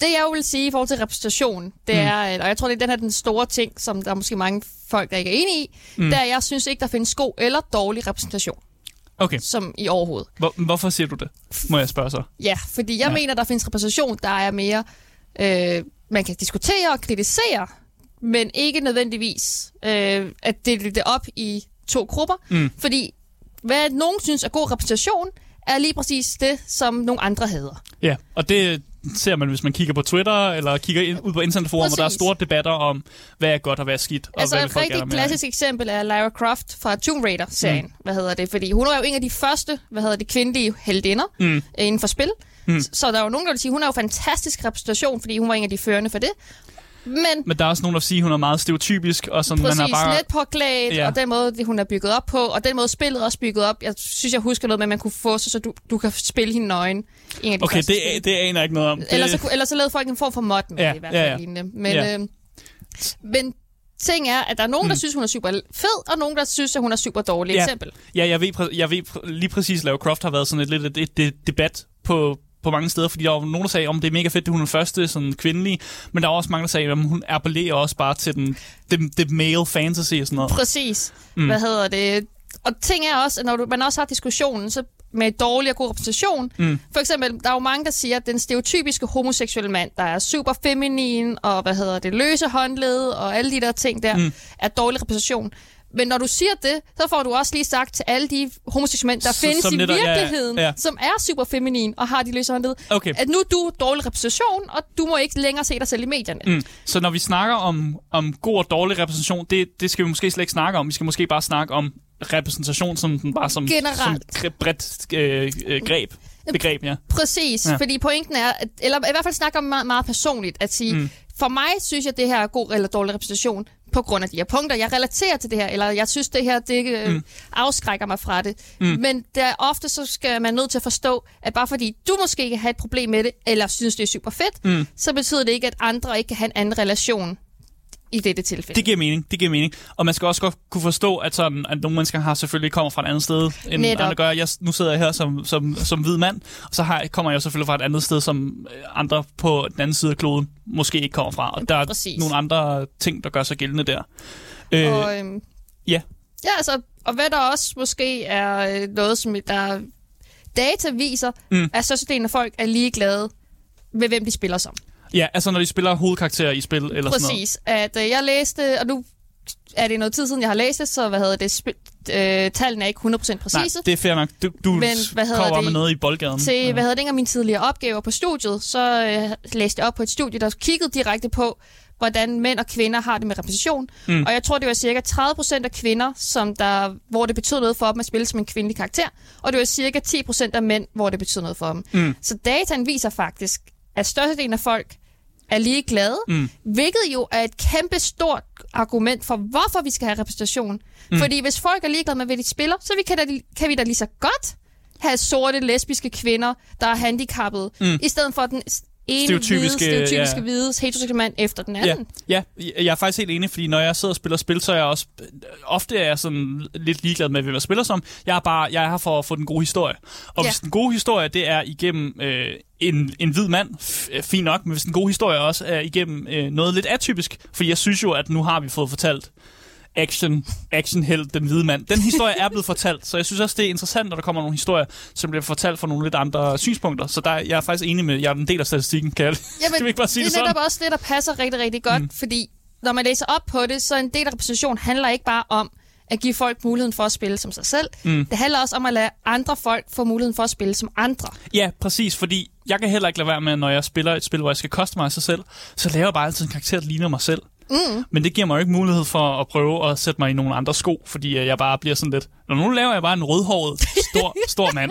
det jeg vil sige i forhold til repræsentation, det Mm. er, og jeg tror, det er den her den store ting, som der er måske mange folk, der ikke er enige i, mm. det er, at jeg synes ikke, der findes god eller dårlig repræsentation, Okay, som i overhovedet. hvor, hvorfor siger du det, må jeg spørge så? Ja, fordi jeg Ja. mener, der findes repræsentation, der er mere, øh, man kan diskutere og kritisere, men ikke nødvendigvis øh, at dele det op i to grupper. Mm. Fordi hvad nogen synes er god repræsentation, er lige præcis det, som nogle andre hader. Ja, og det ser man, hvis man kigger på Twitter, eller kigger ind, ud på internetforum, hvor der er store debatter om, hvad er godt og hvad er skidt, og Altså hvad et folk rigtig klassisk eksempel er Lara Croft fra Tomb Raider-serien. Mm. Hvad hedder det? Fordi hun var jo en af de første, hvad hedder det, kvindelige heldinder Mm. inden for spil. Mm. Mm. Så der er jo nogen, der vil sige, hun er jo fantastisk repræsentation, fordi hun var en af de førende for det. Men Men der er også nogen, der siger, at hun er meget stereotypisk, og sådan, præcis, man har bare... let påklædt, Ja. ja. og den måde, det, hun er bygget op på, og den måde, spillet er også bygget op. Jeg synes, jeg husker noget med, at man kunne få så, så du, du kan spille hende nøgen. En af de Okay, det, spil. det aner jeg ikke noget om. Det, Ellers, så, kunne- ellers så lavede folk en form for mod med Ja, det, i hvert ja, fald ja. lignende. Men, Ja. ja. øh, men ting er, at der er nogen, der Mm. synes, hun er super fed, og nogen, der synes, at hun er super dårlig. Ja. Eksempel. Ja, jeg ved, præ- jeg ved præ- lige præcis, Lara Croft har været sådan et lidt et, et, et debat på, på mange steder, fordi der var nogen, der sagde, om det er mega fedt, at hun er den første sådan kvindelige, men der var også mange, der sagde, at hun appellerer også bare til den, det, det male fantasy og sådan noget. Præcis. Mm. Hvad hedder det? Og ting er også, at når du, man også har diskussionen, så med dårlig og god repræsentation. Mm. For eksempel, der er jo mange, der siger, at den stereotypiske homoseksuelle mand, der er super feminin, og hvad hedder det, løse håndled, og alle de der ting der, mm. er dårlig repræsentation. Men når du siger det, så får du også lige sagt til alle de homoseksuelle mænd, der Så- findes i netop- ja, ja, virkeligheden, ja. som er super feminin og har de løse håndled, Okay. at nu er du dårlig repræsentation, og du må ikke længere se dig selv i medierne. Mm. Så når vi snakker om, om god og dårlig repræsentation, det, det skal vi måske slet ikke snakke om. Vi skal måske bare snakke om repræsentation som den bare som, Generelt. som bredt øh, øh, greb. Begreb, ja. Præcis, Ja. fordi pointen er, at, eller i hvert fald snakke om meget, meget personligt, at sige, Mm. For mig synes jeg, det her er god eller dårlig repræsentation på grund af de her punkter. Jeg relaterer til det her, eller jeg synes, det her det, øh, Mm. afskrækker mig fra det. Mm. Mm. Men der, ofte så skal man nødt til at forstå, at bare fordi du måske ikke har et problem med det, eller synes, det er super fedt, Mm. så betyder det ikke, at andre ikke kan have en anden relation i dette tilfælde. Det giver mening, det giver mening. Og man skal også godt kunne forstå, at, sådan, at nogle mennesker har selvfølgelig kommer fra et andet sted, end Netop. andre gør. Jeg, nu sidder jeg her som, som, som hvid mand, og så har, kommer jeg selvfølgelig fra et andet sted, som øh, andre på den anden side af kloden måske ikke kommer fra. Og der er Præcis. nogle andre ting, der gør sig gældende der. Øh, Og, øhm, ja. Ja, altså, og hvad der også måske er øh, noget, som der data viser, Mm. mm. at størstedelen af folk er ligeglade med, hvem de spiller som. Ja, altså når de spiller hovedkarakterer i spil eller sådan noget. Præcis. At øh, jeg læste, og nu er det noget tid siden, jeg har læst det, så hvad hedder det, sp- øh, tallene er ikke 100% Nej, præcise. det er fair nok. Du, du Men, hvad kommer det? med noget i boldgaden. Til, hvad hedder det, en af mine tidligere opgaver på studiet, så øh, læste jeg op på et studie, der kiggede direkte på, hvordan mænd og kvinder har det med repræsentation. Mm. Og jeg tror, det var cirka 30% af kvinder, som der, hvor det betød noget for dem at spille som en kvindelig karakter. Og det var cirka 10% af mænd, hvor det betød noget for dem. Mm. Så dataen viser faktisk, at størstedelen af folk er lige glade, Mm. hvilket jo er et kæmpe stort argument for, hvorfor vi skal have repræsentation. Mm. Fordi hvis folk er ligeglade med, hvad de spiller, så vi kan, da, kan vi da lige så godt have sorte, lesbiske kvinder, der er handicappede, mm. i stedet for den en Stereotypiske, hvide, stereotypiske ja. hvide heteroseksuel mand efter den Ja, anden. ja, jeg er faktisk helt enig, fordi når jeg sidder og spiller spil, så er jeg også... Ofte er jeg sådan lidt ligeglad med, hvem jeg spiller som. Jeg er bare jeg er her for at få den gode historie. Og Ja. hvis den gode historie, det er igennem øh, en, en hvid mand, f- fint nok, men hvis den gode historie også er igennem øh, noget lidt atypisk, for jeg synes jo, at nu har vi fået fortalt action, actionheld, den hvide mand. Den historie er blevet fortalt, så jeg synes også, det er interessant, når der kommer nogle historier, som bliver fortalt fra nogle lidt andre synspunkter. Så der, jeg er faktisk enig med, jeg er en del af statistikken, kan jeg Jamen, Skal vi ikke bare sige det det, er netop også det, der passer rigtig, rigtig godt, mm. fordi når man læser op på det, så en del af repræsentation handler ikke bare om at give folk muligheden for at spille som sig selv. Mm. Det handler også om at lade andre folk få muligheden for at spille som andre. Ja, præcis, fordi jeg kan heller ikke lade være med, når jeg spiller et spil, hvor jeg skal customize sig selv, så laver jeg bare altid en karakter, der ligner mig selv. Mm. Men det giver mig jo ikke mulighed for at prøve at sætte mig i nogle andre sko, fordi øh, jeg bare bliver sådan lidt... Når nu laver jeg bare en rødhåret, stor, stor mand.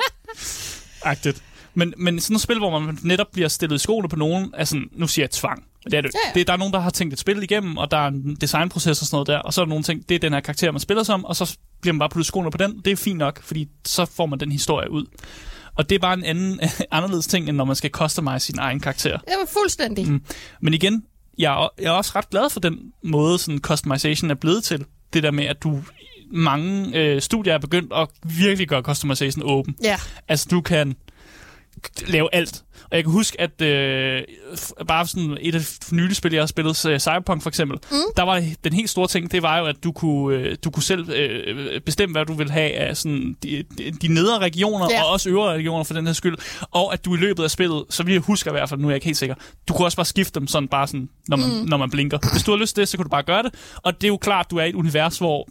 Agtigt. Men, men sådan et spil, hvor man netop bliver stillet i skoene på nogen, er sådan, nu siger jeg tvang. Det er det. Ja, Ja, ja. ja. Det, der er nogen, der har tænkt et spil igennem, og der er en designproces og sådan noget der, og så er der nogle ting, det er den her karakter, man spiller som, og så bliver man bare puttet skoene på den. Det er fint nok, fordi så får man den historie ud. Og det er bare en anden, anderledes ting, end når man skal customize sin egen karakter. Jamen fuldstændig. Mm. Men igen, jeg er, jeg er også ret glad for den måde, sådan customization er blevet til. Det der med, at du mange øh, studier er begyndt at virkelig gøre customization åben. Ja. Altså, du kan lave alt. Og jeg kan huske, at øh, bare sådan et af de nylige spil, jeg har spillet, øh, Cyberpunk for eksempel, mm. der var den helt store ting, det var jo, at du kunne, øh, du kunne selv øh, bestemme, hvad du vil have af sådan, de, de, nedre regioner, Ja. og også øvre regioner for den her skyld. Og at du i løbet af spillet, så vi husker i hvert fald, nu er jeg ikke helt sikker, du kunne også bare skifte dem sådan bare sådan, når man, mm. når man blinker. Hvis du har lyst til det, så kan du bare gøre det. Og det er jo klart, du er i et univers, hvor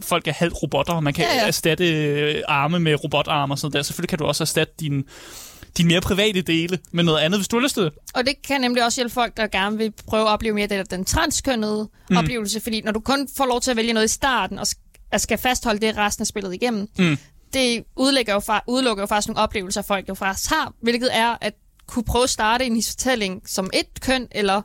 folk er halvt robotter, og man kan Ja, ja, erstatte øh, arme med robotarme og sådan der. Selvfølgelig kan du også erstatte din dine mere private dele med noget andet, hvis du har lyst til det. Og det kan nemlig også hjælpe folk, der gerne vil prøve at opleve mere den, den transkønnede mm. oplevelse, fordi når du kun får lov til at vælge noget i starten, og sk- og skal fastholde det resten af spillet igennem, mm. det udelukker jo, fa- udelukker jo faktisk nogle oplevelser, folk jo faktisk har, hvilket er at kunne prøve at starte en fortælling som et køn eller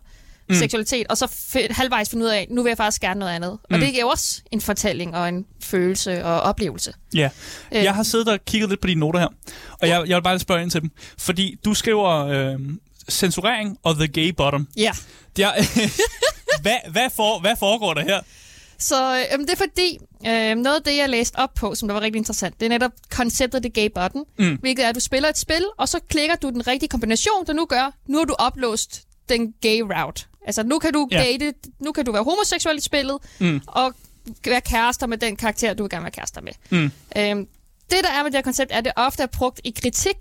mm. seksualitet, og så f- halvvejs finde ud af, nu vil jeg faktisk gerne noget andet. Mm. Og det giver også en fortælling og en følelse og oplevelse. Ja. Øh. Jeg har siddet og kigget lidt på dine noter her, og jeg, jeg vil bare lige spørge ind til dem. Fordi du skriver øh, censurering og the gay bottom. Ja. Jeg, hvad, hvad, for, hvad foregår der her? Så øhm, det er fordi, øhm, noget af det, jeg læste op på, som der var rigtig interessant, det er netop konceptet det gay button, mm. hvilket er, at du spiller et spil, og så klikker du den rigtige kombination, der nu gør, nu har du oplåst den gay route. Altså, nu kan du Ja. date, nu kan du være homoseksuel i spillet, mm. og være kærester med den karakter, du vil gerne være kærester med. Mm. Øhm, det, der er med det her koncept, er, at det ofte er brugt i kritik,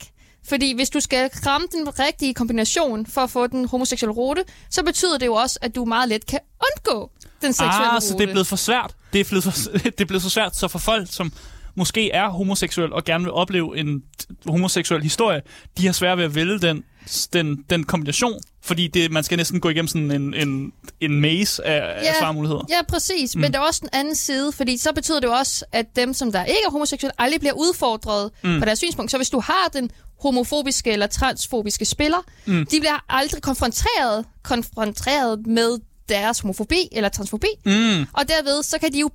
fordi hvis du skal ramme den rigtige kombination for at få den homoseksuelle rute, så betyder det jo også, at du meget let kan undgå den seksuelle Ah, rute. så det er blevet for svært. Det er blevet for, det er blevet så svært, så for folk, som måske er homoseksuel og gerne vil opleve en homoseksuel historie, de har svært ved at vælge den, den, den kombination, fordi det, man skal næsten gå igennem sådan en, en, en maze af, ja. af svarmuligheder. Ja, præcis. Mm. Men der er også den anden side, fordi så betyder det jo også, at dem, som der ikke er homoseksuelle, aldrig bliver udfordret mm. på deres synspunkt. Så hvis du har den homofobiske eller transfobiske spiller, mm. de bliver aldrig konfronteret, konfronteret med deres homofobi eller transfobi. Mm. Og derved, så kan de jo,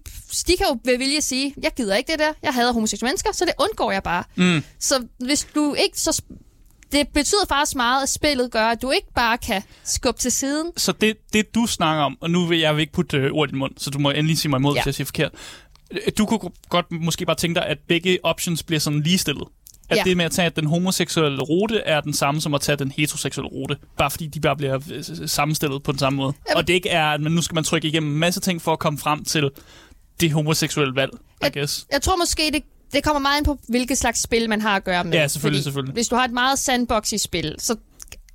de kan jo ved vilje sige, jeg gider ikke det der, jeg hader homoseksuelle mennesker, så det undgår jeg bare. Mm. Så hvis du ikke, så det betyder faktisk meget, at spillet gør, at du ikke bare kan skubbe til siden. Så det, det, du snakker om, og nu vil jeg vil ikke putte øh, ord i din mund, så du må endelig sige mig imod, Ja. hvis jeg siger forkert. Øh, Du kunne godt måske bare tænke dig, at begge options bliver sådan ligestillet. At Ja. det med at tage den homoseksuelle rute er den samme som at tage den heteroseksuelle rute. Bare fordi de bare bliver øh, sammenstillet på den samme måde. Jamen- Og det ikke er, at nu skal man trykke igennem en masse ting for at komme frem til det homoseksuelle valg, I Jeg- guess. Jeg tror måske, det, det kommer meget ind på, hvilket slags spil man har at gøre med. Ja, selvfølgelig, Fordi selvfølgelig. Hvis du har et meget sandboxy spil, så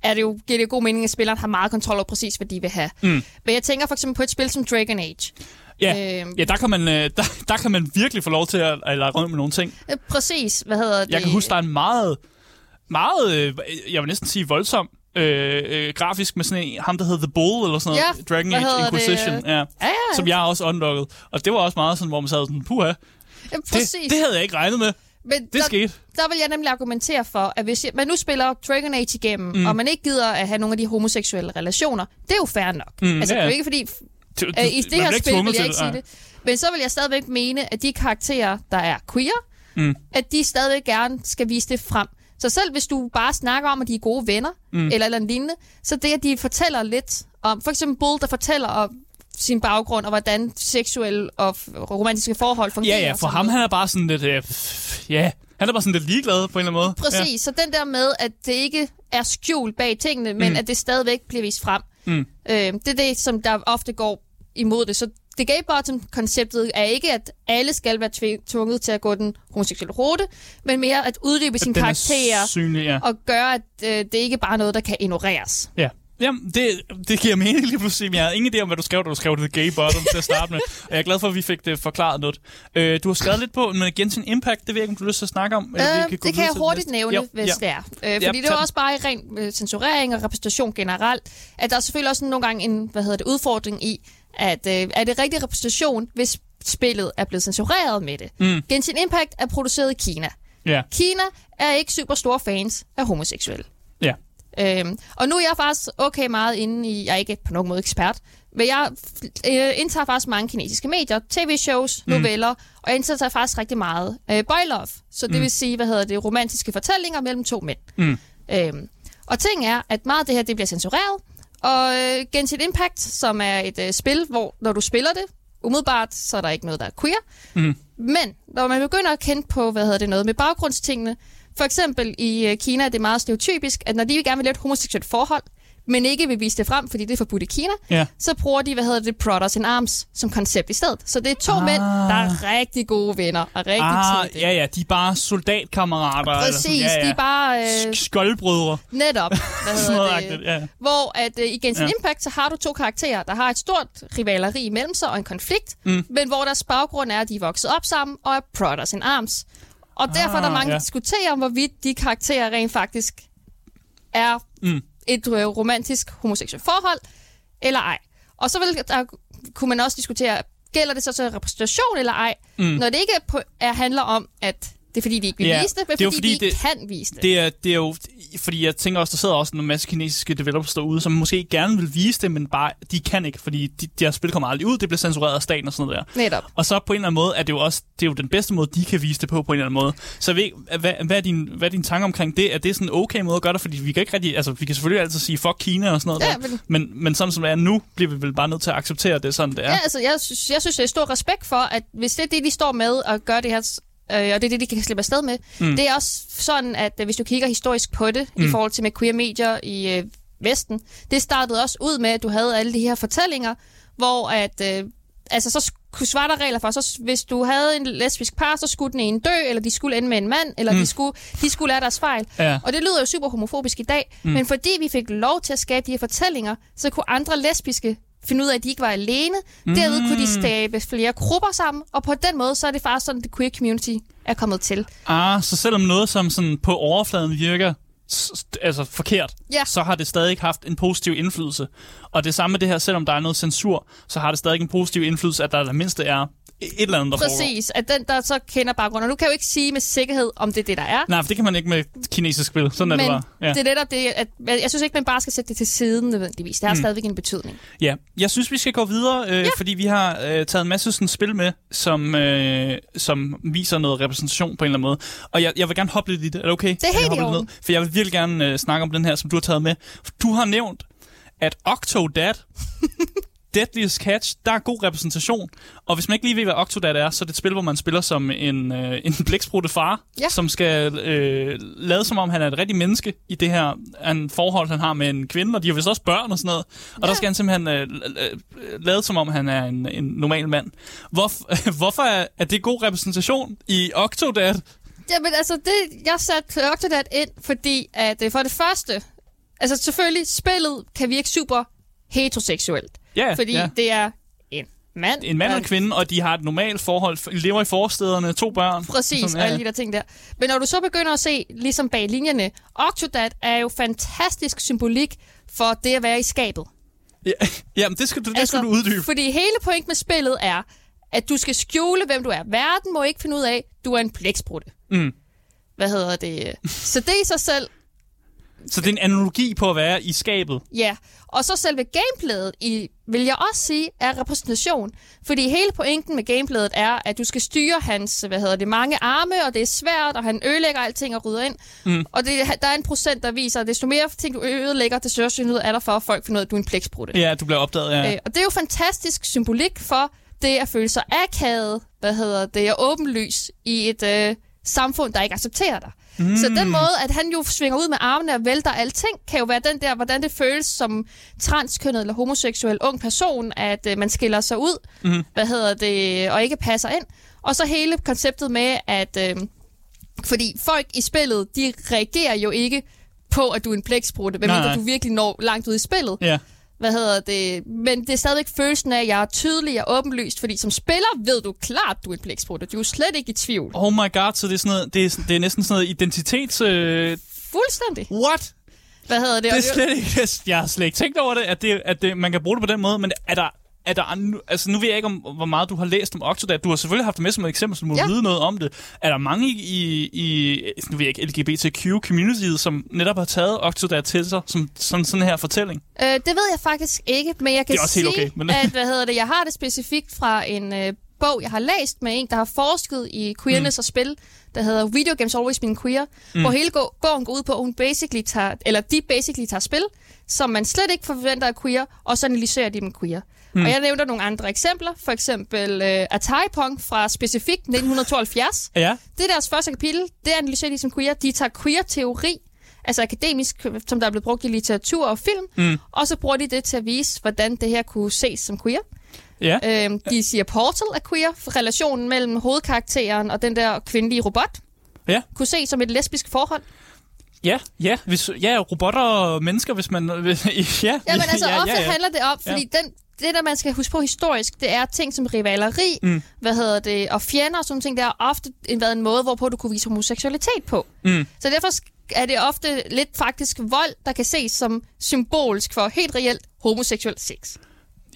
er det jo, giver det jo god mening, at spilleren har meget kontrol over præcis, hvad de vil have. Mm. Men jeg tænker for eksempel på et spil som Dragon Age. Ja, Øhm. ja der, kan man, øh, der, der kan man virkelig få lov til at, at lege rundt med nogle ting. Øh, Præcis, hvad hedder det? Jeg kan huske, der er en meget, meget, øh, jeg vil næsten sige voldsom, øh, øh, grafisk med sådan en, ham der hedder The Bull, eller sådan noget, Ja, Dragon Age det? Inquisition, ja, Ja, ja, som jeg også unlockede. Og det var også meget sådan, hvor man sad sådan, puha, Ja, det, præcis. det havde jeg ikke regnet med. Men Det der, skete. der vil jeg nemlig argumentere for, at hvis jeg, man nu spiller Dragon Age igennem, mm. og man ikke gider at have nogle af de homoseksuelle relationer, det er jo fair nok. Mm, altså, ja, det er ja. ikke fordi, Du, du, Øh, I det her spil vil jeg ikke sige det. Men så vil jeg stadigvæk mene, at de karakterer, der er queer, mm. at de stadigvæk gerne skal vise det frem. Så selv hvis du bare snakker om, at de er gode venner, mm. eller eller andet lignende, så det, at de fortæller lidt om, for eksempel Bull, der fortæller om sin baggrund, og hvordan seksuelle og romantiske forhold fungerer. Ja, ja, for ham han er bare sådan lidt... Øh, ja, han er bare sådan lidt ligeglad på en eller anden måde. Præcis, ja. så den der med, at det ikke er skjult bag tingene, men mm. at det stadigvæk bliver vist frem. Mm. Øh, det er det, som der ofte går imod det. Så det gay bottom-konceptet er ikke, at alle skal være tv- tvunget til at gå den homoseksuelle rute, men mere at uddybe sine er karakterer synlig, ja. og gøre, at øh, det ikke bare er noget, der kan ignoreres. Ja. Jamen, det, det giver mening lige pludselig, jeg har ingen idé om, hvad du skrev, da du skrev det gay bottom til at starte med. Og jeg er glad for, at vi fik det forklaret noget. Øh, du har skrevet lidt på, men Genshin Impact, det ved jeg ikke, om du har lyst til at snakke om. eller vi Øh, kan gå det kan jeg hurtigt nævne, Jo, hvis ja. det er. Øh, Ja, fordi det tag var den. også bare i ren øh, censurering og repræsentation generelt, at der er selvfølgelig også nogle gange en hvad hedder det, udfordring i, at øh, er det rigtig repræsentation, hvis spillet er blevet censureret med det. Mm. Genshin Impact er produceret i Kina. Ja, Kina er ikke super store fans af homoseksuelle. ja. Øhm, og nu er jeg faktisk okay meget inde i, jeg er ikke på nogen måde ekspert, men jeg øh, indtager faktisk mange kinesiske medier, tv-shows, noveller, og jeg indtager faktisk rigtig meget øh, boy love. Så det Mm. vil sige, hvad hedder det, romantiske fortællinger mellem to mænd. Mm. Øhm, og ting er, at meget af det her, det bliver censureret, og øh, Genshin Impact, som er et øh, spil, hvor når du spiller det, umiddelbart, så er der ikke noget, der er queer. Mm. Men når man begynder at kende på, hvad hedder det, noget med baggrundstingene, for eksempel i øh, Kina er det meget stereotypisk, at når de gerne vil lave et homoseksuelt forhold, men ikke vil vise det frem, fordi det er forbudt i Kina, Ja. så bruger de, hvad hedder det, Brothers in Arms som koncept i stedet. Så det er to Ah. ah. mænd, der er rigtig gode venner og rigtig Ah, tætte. ja, ja, de er bare soldatkammerater. eller Præcis, sådan. ja, ja. de er bare øh, Sk- Skoldbrødre. netop, hvad det, ja. hvor at øh, i Genshin ja. Impact, så har du to karakterer, der har et stort rivaleri imellem sig og en konflikt, mm. men hvor deres baggrund er, at de er vokset op sammen og er brothers in arms. Og derfor er der Ah, mange, ja. der diskuterer om, hvorvidt de karakterer rent faktisk er Mm. et øh, romantisk homoseksuelt forhold, eller ej. Og så vil, der, kunne man også diskutere, gælder det så til repræsentation eller ej, mm. når det ikke på, er handler om, at det er fordi, de ikke vil Ja, vise det, men det er fordi, fordi de ikke det- kan vise det. Det er, det er jo, fordi jeg tænker også, der sidder også en masse kinesiske developers derude, som måske gerne vil vise det, men bare, de kan ikke, fordi de, deres spil kommer aldrig ud, det bliver censureret af staten og sådan noget der. Netop. Og så på en eller anden måde er det jo også, det er jo den bedste måde, de kan vise det på, på en eller anden måde. Så ved, hvad, hvad, er din, hvad er din tanke omkring det? Er det sådan en okay måde at gøre det? Fordi vi kan ikke rigtig, altså vi kan selvfølgelig altid sige fuck Kina og sådan noget Ja, der. men- Men, men sådan som det er nu, bliver vi vel bare nødt til at acceptere at det, sådan det er. Ja, altså, jeg synes, jeg synes, det er stor respekt for, at hvis det er det, de står med og gør det her, øh, og det er det, de kan slippe afsted med, mm. det er også sådan, at øh, hvis du kigger historisk på det, mm. i forhold til med queer medier i øh, Vesten, det startede også ud med, at du havde alle de her fortællinger, hvor at, øh, altså så sk- var der regler for, så hvis du havde en lesbisk par, så skulle den ene dø, eller de skulle ende med en mand, eller mm. de, skulle, de skulle lære deres fejl. Ja. Og det lyder jo super homofobisk i dag, mm. men fordi vi fik lov til at skabe de her fortællinger, så kunne andre lesbiske finde ud af, at de ikke var alene. Mm. Derved kunne de stabe flere grupper sammen, og på den måde, så er det faktisk sådan, the queer community er kommet til. Ah, så selvom noget, som sådan på overfladen virker altså forkert, Ja. så har det stadig haft en positiv indflydelse. Og det samme med det her, selvom der er noget censur, så har det stadig en positiv indflydelse, at der det mindste er et eller andet, der foregår. Præcis, at den, der så kender baggrunden. Og nu kan jeg jo ikke sige med sikkerhed, om det er det, der er. Nej, for det kan man ikke med kinesisk spil. Sådan er men det bare. Ja. det er netop det, at jeg synes ikke, man bare skal sætte det til siden nødvendigvis. Det har mm. stadigvæk en betydning. ja. Jeg synes, vi skal gå videre, øh, ja. fordi vi har øh, taget en masse sådan spil med, som, øh, som viser noget repræsentation på en eller anden måde. Og jeg, jeg vil gerne hoppe lidt i det. Er det okay? Det er jeg helt i hopper lidt ned? For jeg vil virkelig gerne øh, snakke om den her, som du har taget med. Du har nævnt, at Octodad Deadliest Catch, der er god repræsentation. Og hvis man ikke lige ved, hvad Octodad er, så er det et spil, hvor man spiller som en, øh, en blæksprutte far, Ja. som skal øh, lade som om, han er et rigtigt menneske i det her en forhold, han har med en kvinde, og de har vist også børn og sådan noget. Og ja. der skal han simpelthen øh, øh, lade som om, han er en, en normal mand. Hvor, hvorfor er, er det god repræsentation i Octodad? Jamen altså, det, jeg satte Octodad ind, fordi at øh, for det første, altså selvfølgelig, spillet kan virke super heteroseksuelt. Ja, Fordi ja. det er en mand. En mand og en kvinde, og de har et normalt forhold, lever i forstederne, to børn. Præcis, Sådan, og alle de der ting der. Men når du så begynder at se, ligesom bag linjerne, Octodad er jo fantastisk symbolik for det at være i skabet. Ja, ja men det skal du, det skal du uddybe. Fordi hele point med spillet er, at du skal skjule, hvem du er. Verden må ikke finde ud af, du er en blæksprutte. Mm. Hvad hedder det? Så det i sig selv Så det er en analogi på at være i skabet. Ja, og så selve gameplayet, i, vil jeg også sige, er repræsentation. Fordi hele pointen med gameplayet er, at du skal styre hans, hvad hedder det, mange arme, og det er svært, og han ødelægger alting og rydder ind. Mm. Og det, der er en procent, der viser, at desto mere ting du ødelægger, desto større synlighed er der for, at folk finder ud af, at du er en pleksbrutte. Ja, du bliver opdaget, ja. Øh, og det er jo fantastisk symbolik for det at føle sig akavet, hvad hedder det, og åbenlys i et øh, samfund, der ikke accepterer dig. Mm. Så den måde, at han jo svinger ud med armene og vælter alting, kan jo være den der, hvordan det føles som transkønnet eller homoseksuel ung person, at øh, man skiller sig ud, mm. hvad hedder det, og ikke passer ind. Og så hele konceptet med, at øh, fordi folk i spillet, de reagerer jo ikke på, at du er en plexbrutte, medmindre du virkelig når langt ud i spillet. Ja. Hvad hedder det? Men det er stadigvæk følelsen af, at jeg er tydelig og åbenlyst, fordi som spiller ved du klart, du er en plexbrutte. Du er slet ikke i tvivl. Oh my god, så det er, sådan noget, det er, det er næsten sådan noget identitets... Øh... Fuldstændig. What? Hvad hedder det? Det er slet ikke... Jeg har slet ikke tænkt over det, at, det, at det, man kan bruge det på den måde, men er der er der, altså nu ved jeg ikke, om, hvor meget du har læst om Octodad. Du har selvfølgelig haft det med som et eksempel, så du må ja. vide noget om det. Er der mange i, i nu ved jeg ikke, LGBTQ-communityet, som netop har taget Octodad til sig som sådan, sådan her fortælling? Øh, det ved jeg faktisk ikke, men jeg kan det er også sige, okay, men... at hvad hedder det, jeg har det specifikt fra en øh, bog, jeg har læst med en, der har forsket i queerness mm. og spil, der hedder Video Games Always Been Queer, mm. hvor hele bogen går ud på, at hun basically tager, eller de basically tager spil, som man slet ikke forventer er queer, og så analyserer de dem queer. Mm. Og jeg nævner nogle andre eksempler. For eksempel uh, Atari Pong fra specifikt 1972. ja. Det er deres første kapitel. Det analyserer de som queer. De tager queer-teori, altså akademisk, som der er blevet brugt i litteratur og film, mm. og så bruger de det til at vise, hvordan det her kunne ses som queer. Ja. Øhm, de siger Portal er queer, for relationen mellem hovedkarakteren og den der kvindelige robot. Ja. Kunne ses som et lesbisk forhold. Ja, ja, hvis, ja, robotter og mennesker, hvis man... Hvis, ja, ja, men altså ja, ofte ja, ja. handler det om, fordi ja. den, det, der man skal huske på historisk, det er ting som rivaleri, mm. hvad hedder det, og fjender og sådan ting, der har ofte været en måde, hvorpå du kunne vise homoseksualitet på. Mm. Så derfor er det ofte lidt faktisk vold, der kan ses som symbolsk for helt reelt homoseksuel sex.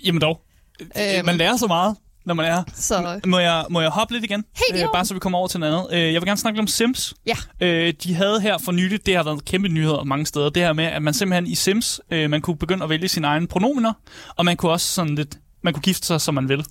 Jamen dog. Øhm. Man lærer så meget når man er. Så... Må, jeg, må jeg hoppe lidt igen? Helt øh, Bare så vi kommer over til noget andet. Øh, jeg vil gerne snakke lidt om Sims. Ja. Øh, de havde her for nylig, det har været kæmpe nyhed mange steder, det her med, at man simpelthen i Sims, øh, man kunne begynde at vælge sine egne pronomener, og man kunne også sådan lidt, man kunne gifte sig, som man vil.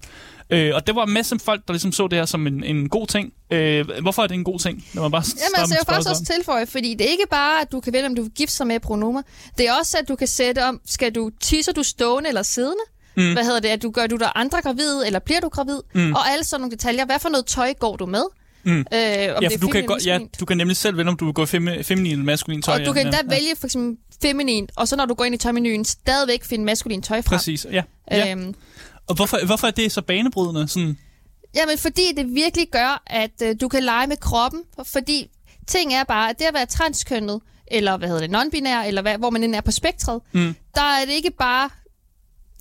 Øh, og det var masser af folk, der ligesom så det her som en, en god ting. Øh, hvorfor er det en god ting? Når man bare Jamen altså, jeg vil faktisk også tilføje, fordi det er ikke bare, at du kan vælge, om du vil gifte sig med pronomer. Det er også, at du kan sætte om, skal du tisser du stående eller siddende? Mm. Hvad hedder det? At du gør du der andre gravid, eller bliver du gravid? Mm. Og alle sådan nogle detaljer. Hvad for noget tøj går du med? Mm. Øh, ja, for du kan, ja, du kan nemlig selv vælge, om du vil gå femi, feminin eller maskulin tøj. Og du kan ja, da ja. vælge for eksempel feminin, og så når du går ind i tøjmenuen, stadigvæk finde maskulin tøj fra. Præcis, ja. ja. Øhm, og hvorfor, hvorfor er det så banebrydende? Sådan? Jamen, fordi det virkelig gør, at øh, du kan lege med kroppen. Fordi ting er bare, at det at være transkønnet, eller hvad hedder det, non-binær, eller hvad, hvor man end er på spektret, mm. der er det ikke bare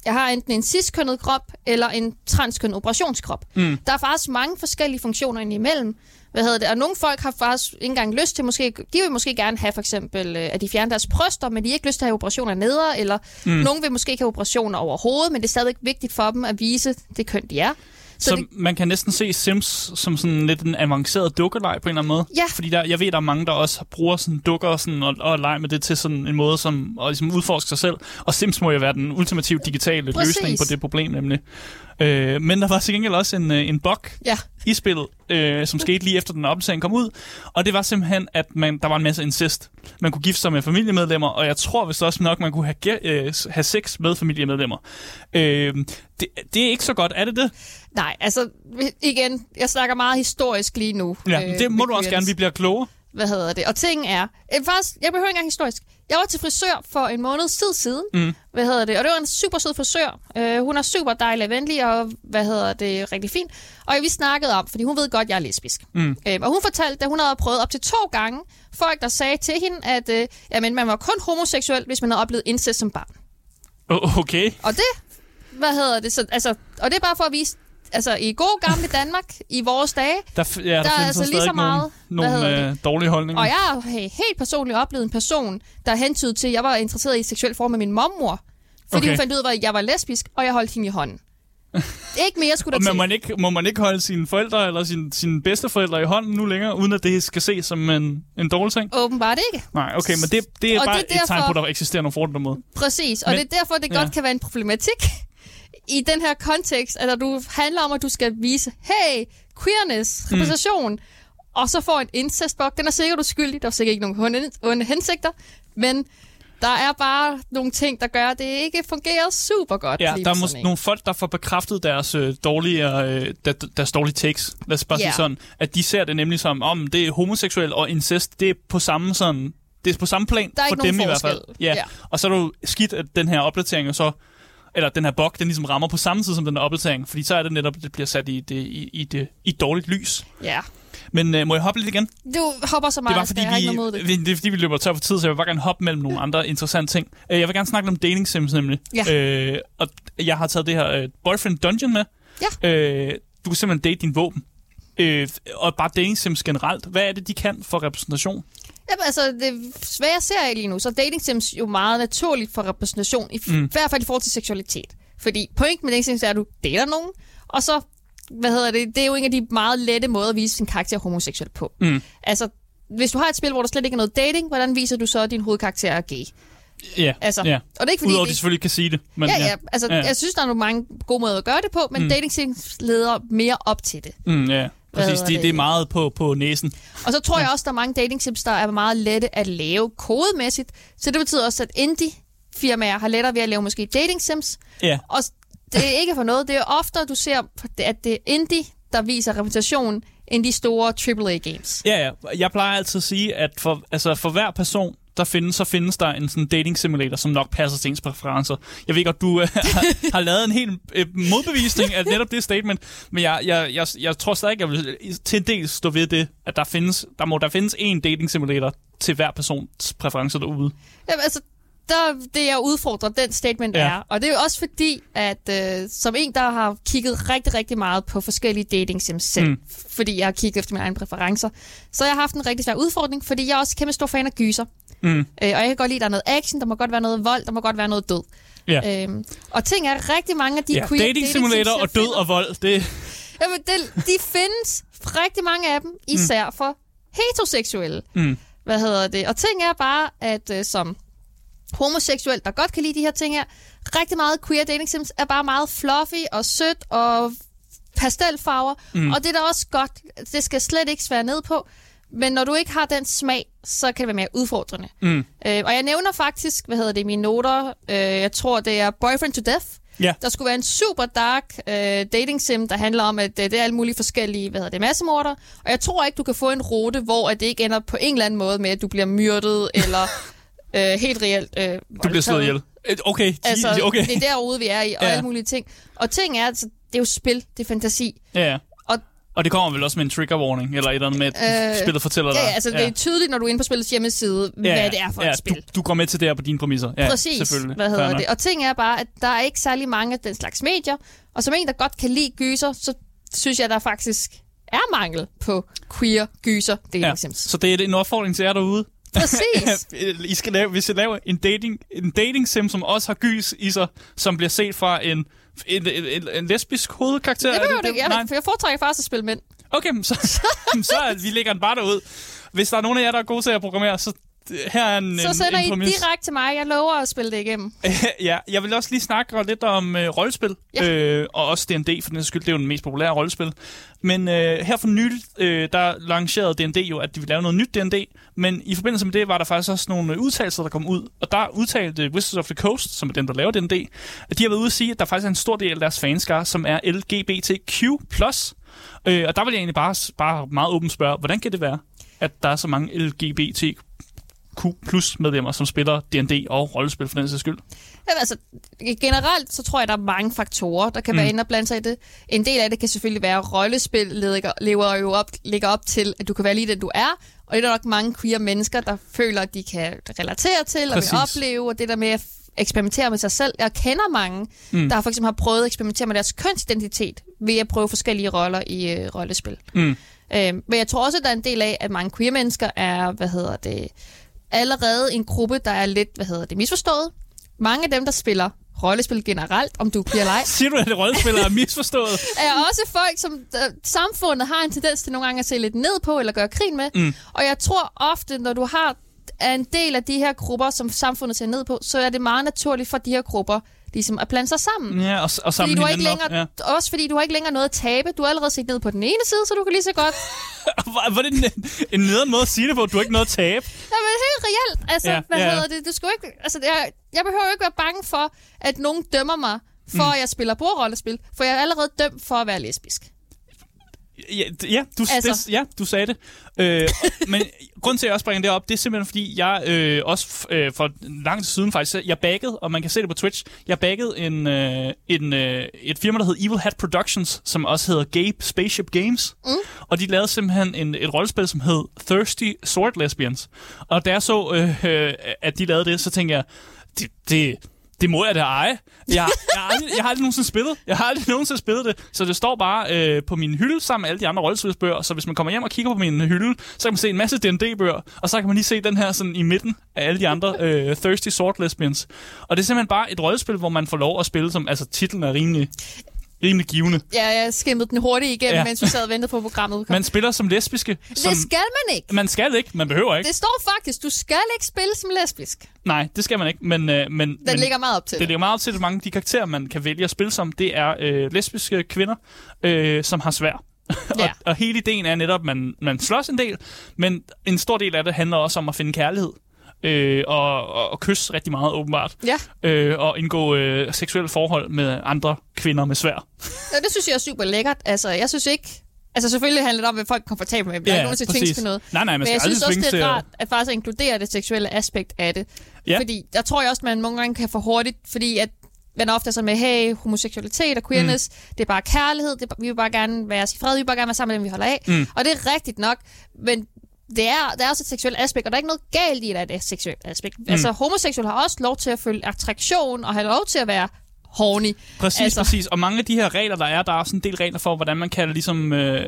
jeg har enten en ciskønnet krop eller en transkønnet operationskrop. Mm. Der er faktisk mange forskellige funktioner indimellem. Hvad hedder det? Og nogle folk har faktisk ikke engang lyst til, måske, de vil måske gerne have for eksempel, øh, at de fjerner deres bryster, men de har ikke lyst til at have operationer nedre, eller mm. nogen vil måske ikke have operationer overhovedet, men det er stadigvæk vigtigt for dem at vise det køn, de er. Så, så det... man kan næsten se Sims som sådan lidt en avanceret dukkeleg på en eller anden måde. Ja. Fordi der, jeg ved, der er mange, der også bruger sådan dukker sådan, og, og leger med det til sådan en måde som at ligesom udforske sig selv. Og Sims må jo være den ultimative digitale Præcis. løsning på det problem nemlig. Øh, men der var til gengæld også en, øh, en bug ja. i spillet, øh, som skete lige efter den opdatering kom ud. Og det var simpelthen, at man, der var en masse incest. Man kunne gifte sig med familiemedlemmer, og jeg tror vist også nok, man kunne have, øh, have sex med familiemedlemmer. Øh, det, det er ikke så godt, er det det? Nej, altså igen, jeg snakker meget historisk lige nu. Ja, øh, det må du også gerne, vi bliver klogere. Hvad hedder det? Og ting er, øh, faktisk, jeg behøver ikke engang historisk. Jeg var til frisør for en måned tid siden. Mm. Hvad hedder det? Og det var en super sød frisør. Uh, hun er super dejlig og venlig, og hvad hedder det? Rigtig fint. Og vi snakkede om, fordi hun ved godt, at jeg er lesbisk. Mm. Uh, og hun fortalte, at hun havde prøvet op til to gange folk, der sagde til hende, at uh, jamen, man var kun homoseksuel, hvis man havde oplevet incest som barn. Okay. Og det, hvad hedder det? Så, altså, og det er bare for at vise, altså i god gamle Danmark, i vores dage, der, ja, der, der er altså lige så meget nogle, nogle øh, dårlige holdninger. Og jeg har helt personligt oplevet en person, der hentydede til, at jeg var interesseret i seksuel form med min mormor, fordi okay. hun fandt ud af, at jeg var lesbisk, og jeg holdt hende i hånden. Ikke mere skulle der må til. man, ikke, må man ikke holde sine forældre eller sine, sine bedsteforældre i hånden nu længere, uden at det skal ses som en, en dårlig ting? Åbenbart ikke. Nej, okay, men det, det er Og bare det er et tegn derfor- på, at der eksisterer nogle fordele mod. Præcis, og Men, det er derfor, det ja. godt kan være en problematik i den her kontekst, at når du handler om, at du skal vise, hey, queerness, Mm. repræsentation, og så får en incestbok. Den er sikkert uskyldig, der er sikkert ikke nogen onde, hensigter, men der er bare nogle ting, der gør, at det ikke fungerer super godt. Ja, der er måske nogle folk, der får bekræftet deres øh, dårlige, øh, der, deres dårlige takes. Lad os bare Ja. sige sådan, at de ser det nemlig som, om det er homoseksuel og incest, det er på samme sådan, det er på samme plan Der er for dem i hvert fald. forskel. Ja. Ja. Og så er det jo skidt, at den her opdatering så eller den her bug, den ligesom rammer på samme tid som den her opdatering, fordi så er det netop, det bliver sat i, det, i, i, det, i dårligt lys. Ja, Men øh, må jeg hoppe lidt igen? du hopper så Det meget, var Asger, fordi, jeg ikke vi, mod det. vi, det er fordi, vi løber tør for tid, så jeg vil bare gerne hoppe mellem nogle andre interessante ting. Øh, Jeg vil gerne snakke om dating sims nemlig. Ja. Øh, og jeg har taget det her øh, Boyfriend Dungeon med. Ja. Øh, du kan simpelthen date din våben. Øh, og bare dating sims generelt. Hvad er det, de kan for repræsentation? Jamen, altså, det, hvad jeg ser af lige nu, så er dating sims jo meget naturligt for repræsentation, i, mm. i hvert fald i forhold til seksualitet. Fordi pointen med dating sims er, at du dater nogen, og så, hvad hedder det, det er jo en af de meget lette måder at vise sin karakter homoseksuel på. Mm. Altså, hvis du har et spil, hvor der slet ikke er noget dating, hvordan viser du så, at din hovedkarakter er gay? Ja, Altså, ja. og det er ikke fordi... Udover at de det, selvfølgelig kan sige det. Men, ja, ja, altså, Ja. ja. jeg synes, der er nogle mange gode måder at gøre det på, men mm. dating sims leder mere op til det. Mm, ja. Præcis, hedder det, er meget på, på næsen. Og så tror jeg også, der er mange dating sims, der er meget lette at lave kodemæssigt. Så det betyder også, at indie-firmaer har lettere ved at lave måske dating sims. Ja. Og det er ikke for noget. Det er oftere, du ser, at det er indie, der viser repræsentation, end de store AAA-games. Ja, ja. Jeg plejer altid at sige, at for, altså for hver person, der findes, så findes der en sådan dating simulator, som nok passer til ens præferencer. Jeg ved godt, du øh, har, har lavet en helt øh, modbevisning af netop det statement, men jeg, jeg, jeg, jeg tror stadig, jeg vil til en del stå ved det, at der findes, der må der findes en dating simulator til hver persons præferencer derude. Jamen, altså, der, det jeg udfordrer, den statement Ja. er. Og det er jo også fordi, at øh, som en, der har kigget rigtig, rigtig meget på forskellige dating sims selv, Mm. fordi jeg har kigget efter mine egne præferencer, så har jeg haft en rigtig svær udfordring, fordi jeg er også kæmpe stor fan af gyser. Mm. Øh, og jeg kan godt lide, at der er noget action, der må godt være noget vold, der må godt være noget død. Ja. Øhm, og ting er rigtig mange af de ja, queer dating simulator og død og vold, det... Jamen, det, de findes rigtig mange af dem, især mm. for heteroseksuelle. Mm. Hvad hedder det? Og ting er bare, at øh, som homoseksuel, der godt kan lide de her ting her, rigtig meget queer dating sims er bare meget fluffy og sødt og pastelfarver. Mm. Og det er da også godt. Det skal slet ikke svære ned på. Men når du ikke har den smag, så kan det være mere udfordrende. Mm. Øh, og jeg nævner faktisk, hvad hedder det, i mine noter, øh, jeg tror, det er Boyfriend to Death. Ja. Der skulle være en super dark øh, dating sim, der handler om, at øh, det er alle mulige forskellige, hvad hedder det, massemorder. Og jeg tror ikke, du kan få en rute, hvor at det ikke ender på en eller anden måde med, at du bliver myrdet, eller øh, helt reelt øh, Du bliver slået ihjel. Okay, Altså, okay. det er derude, vi er i, og ja. alle mulige ting. Og ting er, altså, det er jo spil, det er fantasi. Ja. Og det kommer vel også med en trigger warning, eller et eller andet med, at Øh, spillet fortæller dig. ja, altså, det er tydeligt, når du er inde på spillets hjemmeside, ja, hvad det er for ja, et spil. Du, du går med til det her på dine præmisser. Ja, Præcis, selvfølgelig. hvad hedder det. Og ting er bare, at der er ikke særlig mange af den slags medier, og som en, der godt kan lide gyser, så synes jeg, der faktisk er mangel på queer gyser dating Ja. sims. Så det er en opfordring til jer derude. Præcis. I skal lave, hvis I laver en dating, en dating sim, som også har gys i sig, som bliver set fra en, en, en, en, en lesbisk hovedkarakter. Det er behøver det ikke. Nej. Jeg, jeg foretrækker faktisk at spille mænd. Okay, så, så er, vi lægger den bare derud. Hvis der er nogen af jer, der er gode til at programmere, så her er en, Så en, sender en I præmis. direkte til mig. Jeg lover at spille det igennem. ja, jeg vil også lige snakke lidt om øh, rollespil, Ja. øh, og også D&D, for den skyld, det er jo den mest populære rollespil. Men øh, her for nylig, øh, der lancerede D&D jo, at de ville lave noget nyt D&D, men i forbindelse med det var der faktisk også nogle udtalelser, der kom ud, og der udtalte Wizards of the Coast, som er dem, der laver D&D, at de har været ude at sige, at der faktisk er en stor del af deres fanskare, som er LGBTQ+. Øh, og der vil jeg egentlig bare, bare meget åbent spørge, hvordan kan det være, at der er så mange LGBTQ plus medlemmer, som spiller D&D og rollespil for den sags skyld? Jamen, altså, generelt så tror jeg, der er mange faktorer, der kan mm. være inde og blande sig i det. En del af det kan selvfølgelig være, at rollespil lever, lever jo op, ligger op til, at du kan være lige den, du er. Og det er der nok mange queer mennesker, der føler, at de kan relatere til og Præcis. vil opleve. Og det der med at eksperimentere med sig selv. Jeg kender mange, mm. der for eksempel har prøvet at eksperimentere med deres kønsidentitet ved at prøve forskellige roller i øh, rollespil. Mm. Øh, men jeg tror også, at der er en del af, at mange queer mennesker er, hvad hedder det, allerede en gruppe, der er lidt, hvad hedder det, misforstået. Mange af dem, der spiller rollespil generelt, om du bliver leg. Siger du, at rollespillere er misforstået? er også folk, som øh, samfundet har en tendens til nogle gange at se lidt ned på, eller gøre grin med. Mm. Og jeg tror ofte, når du har er en del af de her grupper, som samfundet ser ned på, så er det meget naturligt for de her grupper ligesom at blande sig sammen. Ja, og, og Fordi sammen du har ikke længere, op. ja. Også fordi du har ikke længere noget at tabe. Du har allerede set ned på den ene side, så du kan lige så godt... Ja. Var, var det en, en nederen måde at sige det på? Du har ikke noget at tabe. Jamen, helt reelt. Altså, Ja, ja, hvad ja, ja. ja. hedder det? Du skal jo ikke... Altså, jeg, jeg behøver jo ikke være bange for, at nogen dømmer mig for, mm. at jeg spiller bordrollespil. For jeg er allerede dømt for at være lesbisk. Ja, ja, du, Altså. det, ja, du sagde det. Øh, men grund til, at jeg også bringer det op, det er simpelthen, fordi jeg øh, også øh, for lang tid siden faktisk, jeg baggede, og man kan se det på Twitch, jeg baggede en, øh, en, øh, et firma, der hedder Evil Hat Productions, som også hedder Gabe Spaceship Games. Mm. Og de lavede simpelthen en, et rollespil, som hed Thirsty Sword Lesbians. Og da jeg så, øh, øh, at de lavede det, så tænkte jeg, det, det, det må jeg da eje. Jeg, jeg, har aldrig, jeg har aldrig nogensinde spillet. Jeg har aldrig nogensinde spillet det. Så det står bare øh, på min hylde sammen med alle de andre rollespilsbøger. Så hvis man kommer hjem og kigger på min øh, hylde, så kan man se en masse D&D-bøger. Og så kan man lige se den her sådan i midten af alle de andre øh, Thirsty Sword Lesbians. Og det er simpelthen bare et rollespil, hvor man får lov at spille som... Altså titlen er rimelig, rimelig givende. Ja, jeg skimmede den hurtigt igennem, Ja. mens vi sad og ventede på programmet. udkom. Man spiller som lesbiske. Som, Det skal man ikke. man skal ikke. Man behøver ikke. Det står faktisk, du skal ikke spille som lesbisk. Nej, det skal man ikke. Men, øh, men, Den men, ligger meget op til Det ligger meget op til, at mange af de karakterer, man kan vælge at spille som, det er øh, lesbiske kvinder, øh, som har svær. Ja. og, og hele ideen er netop, at man, man slås en del, men en stor del af det handler også om at finde kærlighed. Øh, og, og, og kysse rigtig meget, åbenbart. Ja, Øh, og indgå øh, seksuelle forhold med andre kvinder med svær. og det synes jeg er super lækkert. Altså, jeg synes ikke... Altså, selvfølgelig handler det om, hvad folk er komfortable med. Er ikke nogen til at noget. Nej, nej, man Men jeg synes også, det er at- rart at faktisk inkludere det seksuelle aspekt af det. Ja. Fordi der tror jeg også, man nogle gange kan få hurtigt, fordi at man ofte er så med, hey, homoseksualitet og queerness, mm. det er bare kærlighed, det er, vi vil bare gerne være i fred, vi vil bare gerne være sammen med dem, vi holder af. Mm. Og det er rigtigt nok, men det er, der er også et seksuelt aspekt, og der er ikke noget galt i, at det er et seksuelt aspekt. Mm. Altså, homoseksuelle har også lov til at føle attraktion, og have lov til at være horny. Præcis, altså. Præcis. Og mange af de her regler, der er, der er også en del regler for, hvordan man kan ligesom øh,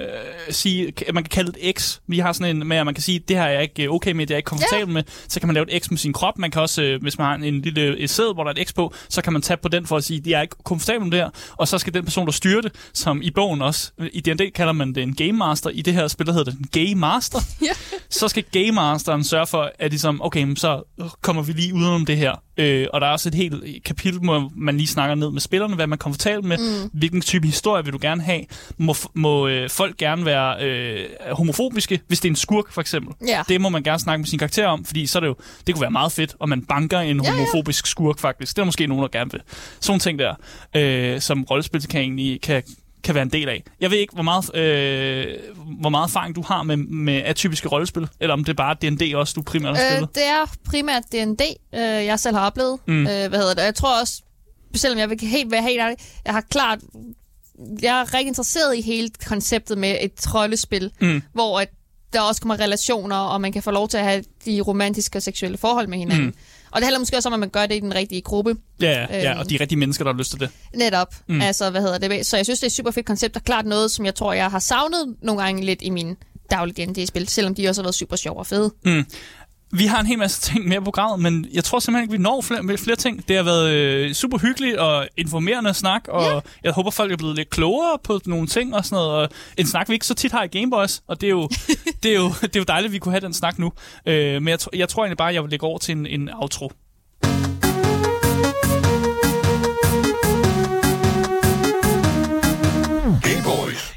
sige, man kan kalde det et X. Vi har sådan en med, at man kan sige, det her er jeg ikke øh, okay med, det er jeg ikke komfortabel ja. med. Så kan man lave et X med sin krop. Man kan også, øh, hvis man har en, lille sæd, hvor der er et X på, så kan man tage på den for at sige, jeg er ikke komfortabel med det her. Og så skal den person, der styrer det, som i bogen også, i D&D kalder man det en Game Master. I det her spil, der hedder det en Game Master. Ja. så skal Game Masteren sørge for, at ligesom, okay, så kommer vi lige udenom det her. Øh, og der er også et helt kapitel, hvor man lige snakker ned med spillerne, hvad man er komfortabel med, mm. hvilken type historie vil du gerne have. Må, må øh, folk gerne være øh, homofobiske, hvis det er en skurk for eksempel. Ja. Det må man gerne snakke med sin karakter om, fordi så er det jo, det kunne være meget fedt, og man banker en ja. homofobisk skurk faktisk. Det er der måske nogen, der gerne vil. Sådan ting der, øh, som rollespil kan egentlig kan, kan være en del af. Jeg ved ikke, hvor meget, øh, hvor meget erfaring du har med, med atypiske rollespil, eller om det er bare D&D også, du primært har Øh, spillet. det er primært D&D, øh, jeg selv har oplevet. Mm. Øh, hvad hedder det? Og Jeg tror også, selvom jeg vil helt være helt ærlig, jeg har klart, jeg er rigtig interesseret i hele konceptet med et troldespil, Mm. hvor at der også kommer relationer, og man kan få lov til at have de romantiske og seksuelle forhold med hinanden. Mm. Og det handler måske også om, at man gør det i den rigtige gruppe. Ja, ja, ja, Øhm. og de rigtige mennesker, der har lyst til det. Netop. Mm. Altså, hvad hedder det? Så jeg synes, det er et super fedt koncept, og klart noget, som jeg tror, jeg har savnet nogle gange lidt i min daglige D&D-spil, selvom de også har været super sjove og fede. Mm. Vi har en hel masse ting mere på programmet, men jeg tror simpelthen ikke, vi når flere, flere ting. Det har været øh, super hyggeligt og informerende snak, og Ja. jeg håber, folk er blevet lidt klogere på nogle ting og sådan noget. Og en snak, vi ikke så tit har i Gameboys, og det er jo, det er jo, det er jo dejligt, at vi kunne have den snak nu. Øh, men jeg, jeg tror egentlig bare, at jeg vil lægge over til en, en outro.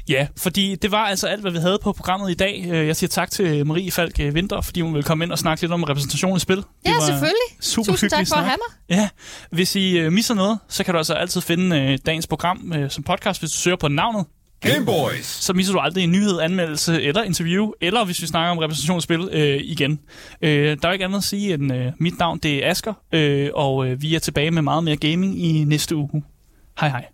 Ja, fordi det var altså alt, hvad vi havde på programmet i dag. Øh, Jeg siger tak til Marie Falk øh, Vinter, fordi hun ville komme ind og snakke lidt om repræsentation i spil. Det Ja, var selvfølgelig. Super Tusind tak for at snak. have mig. Ja, hvis I øh, misser noget, så kan du altså altid finde øh, dagens program øh, som podcast, hvis du søger på navnet. Game Boys. Så misser du aldrig en nyhed, anmeldelse eller interview, eller hvis vi snakker om repræsentationsspil øh, igen. Øh, der er ikke andet at sige end øh, mit navn, det er Asker, øh, og øh, vi er tilbage med meget mere gaming i næste uge. Hej hej.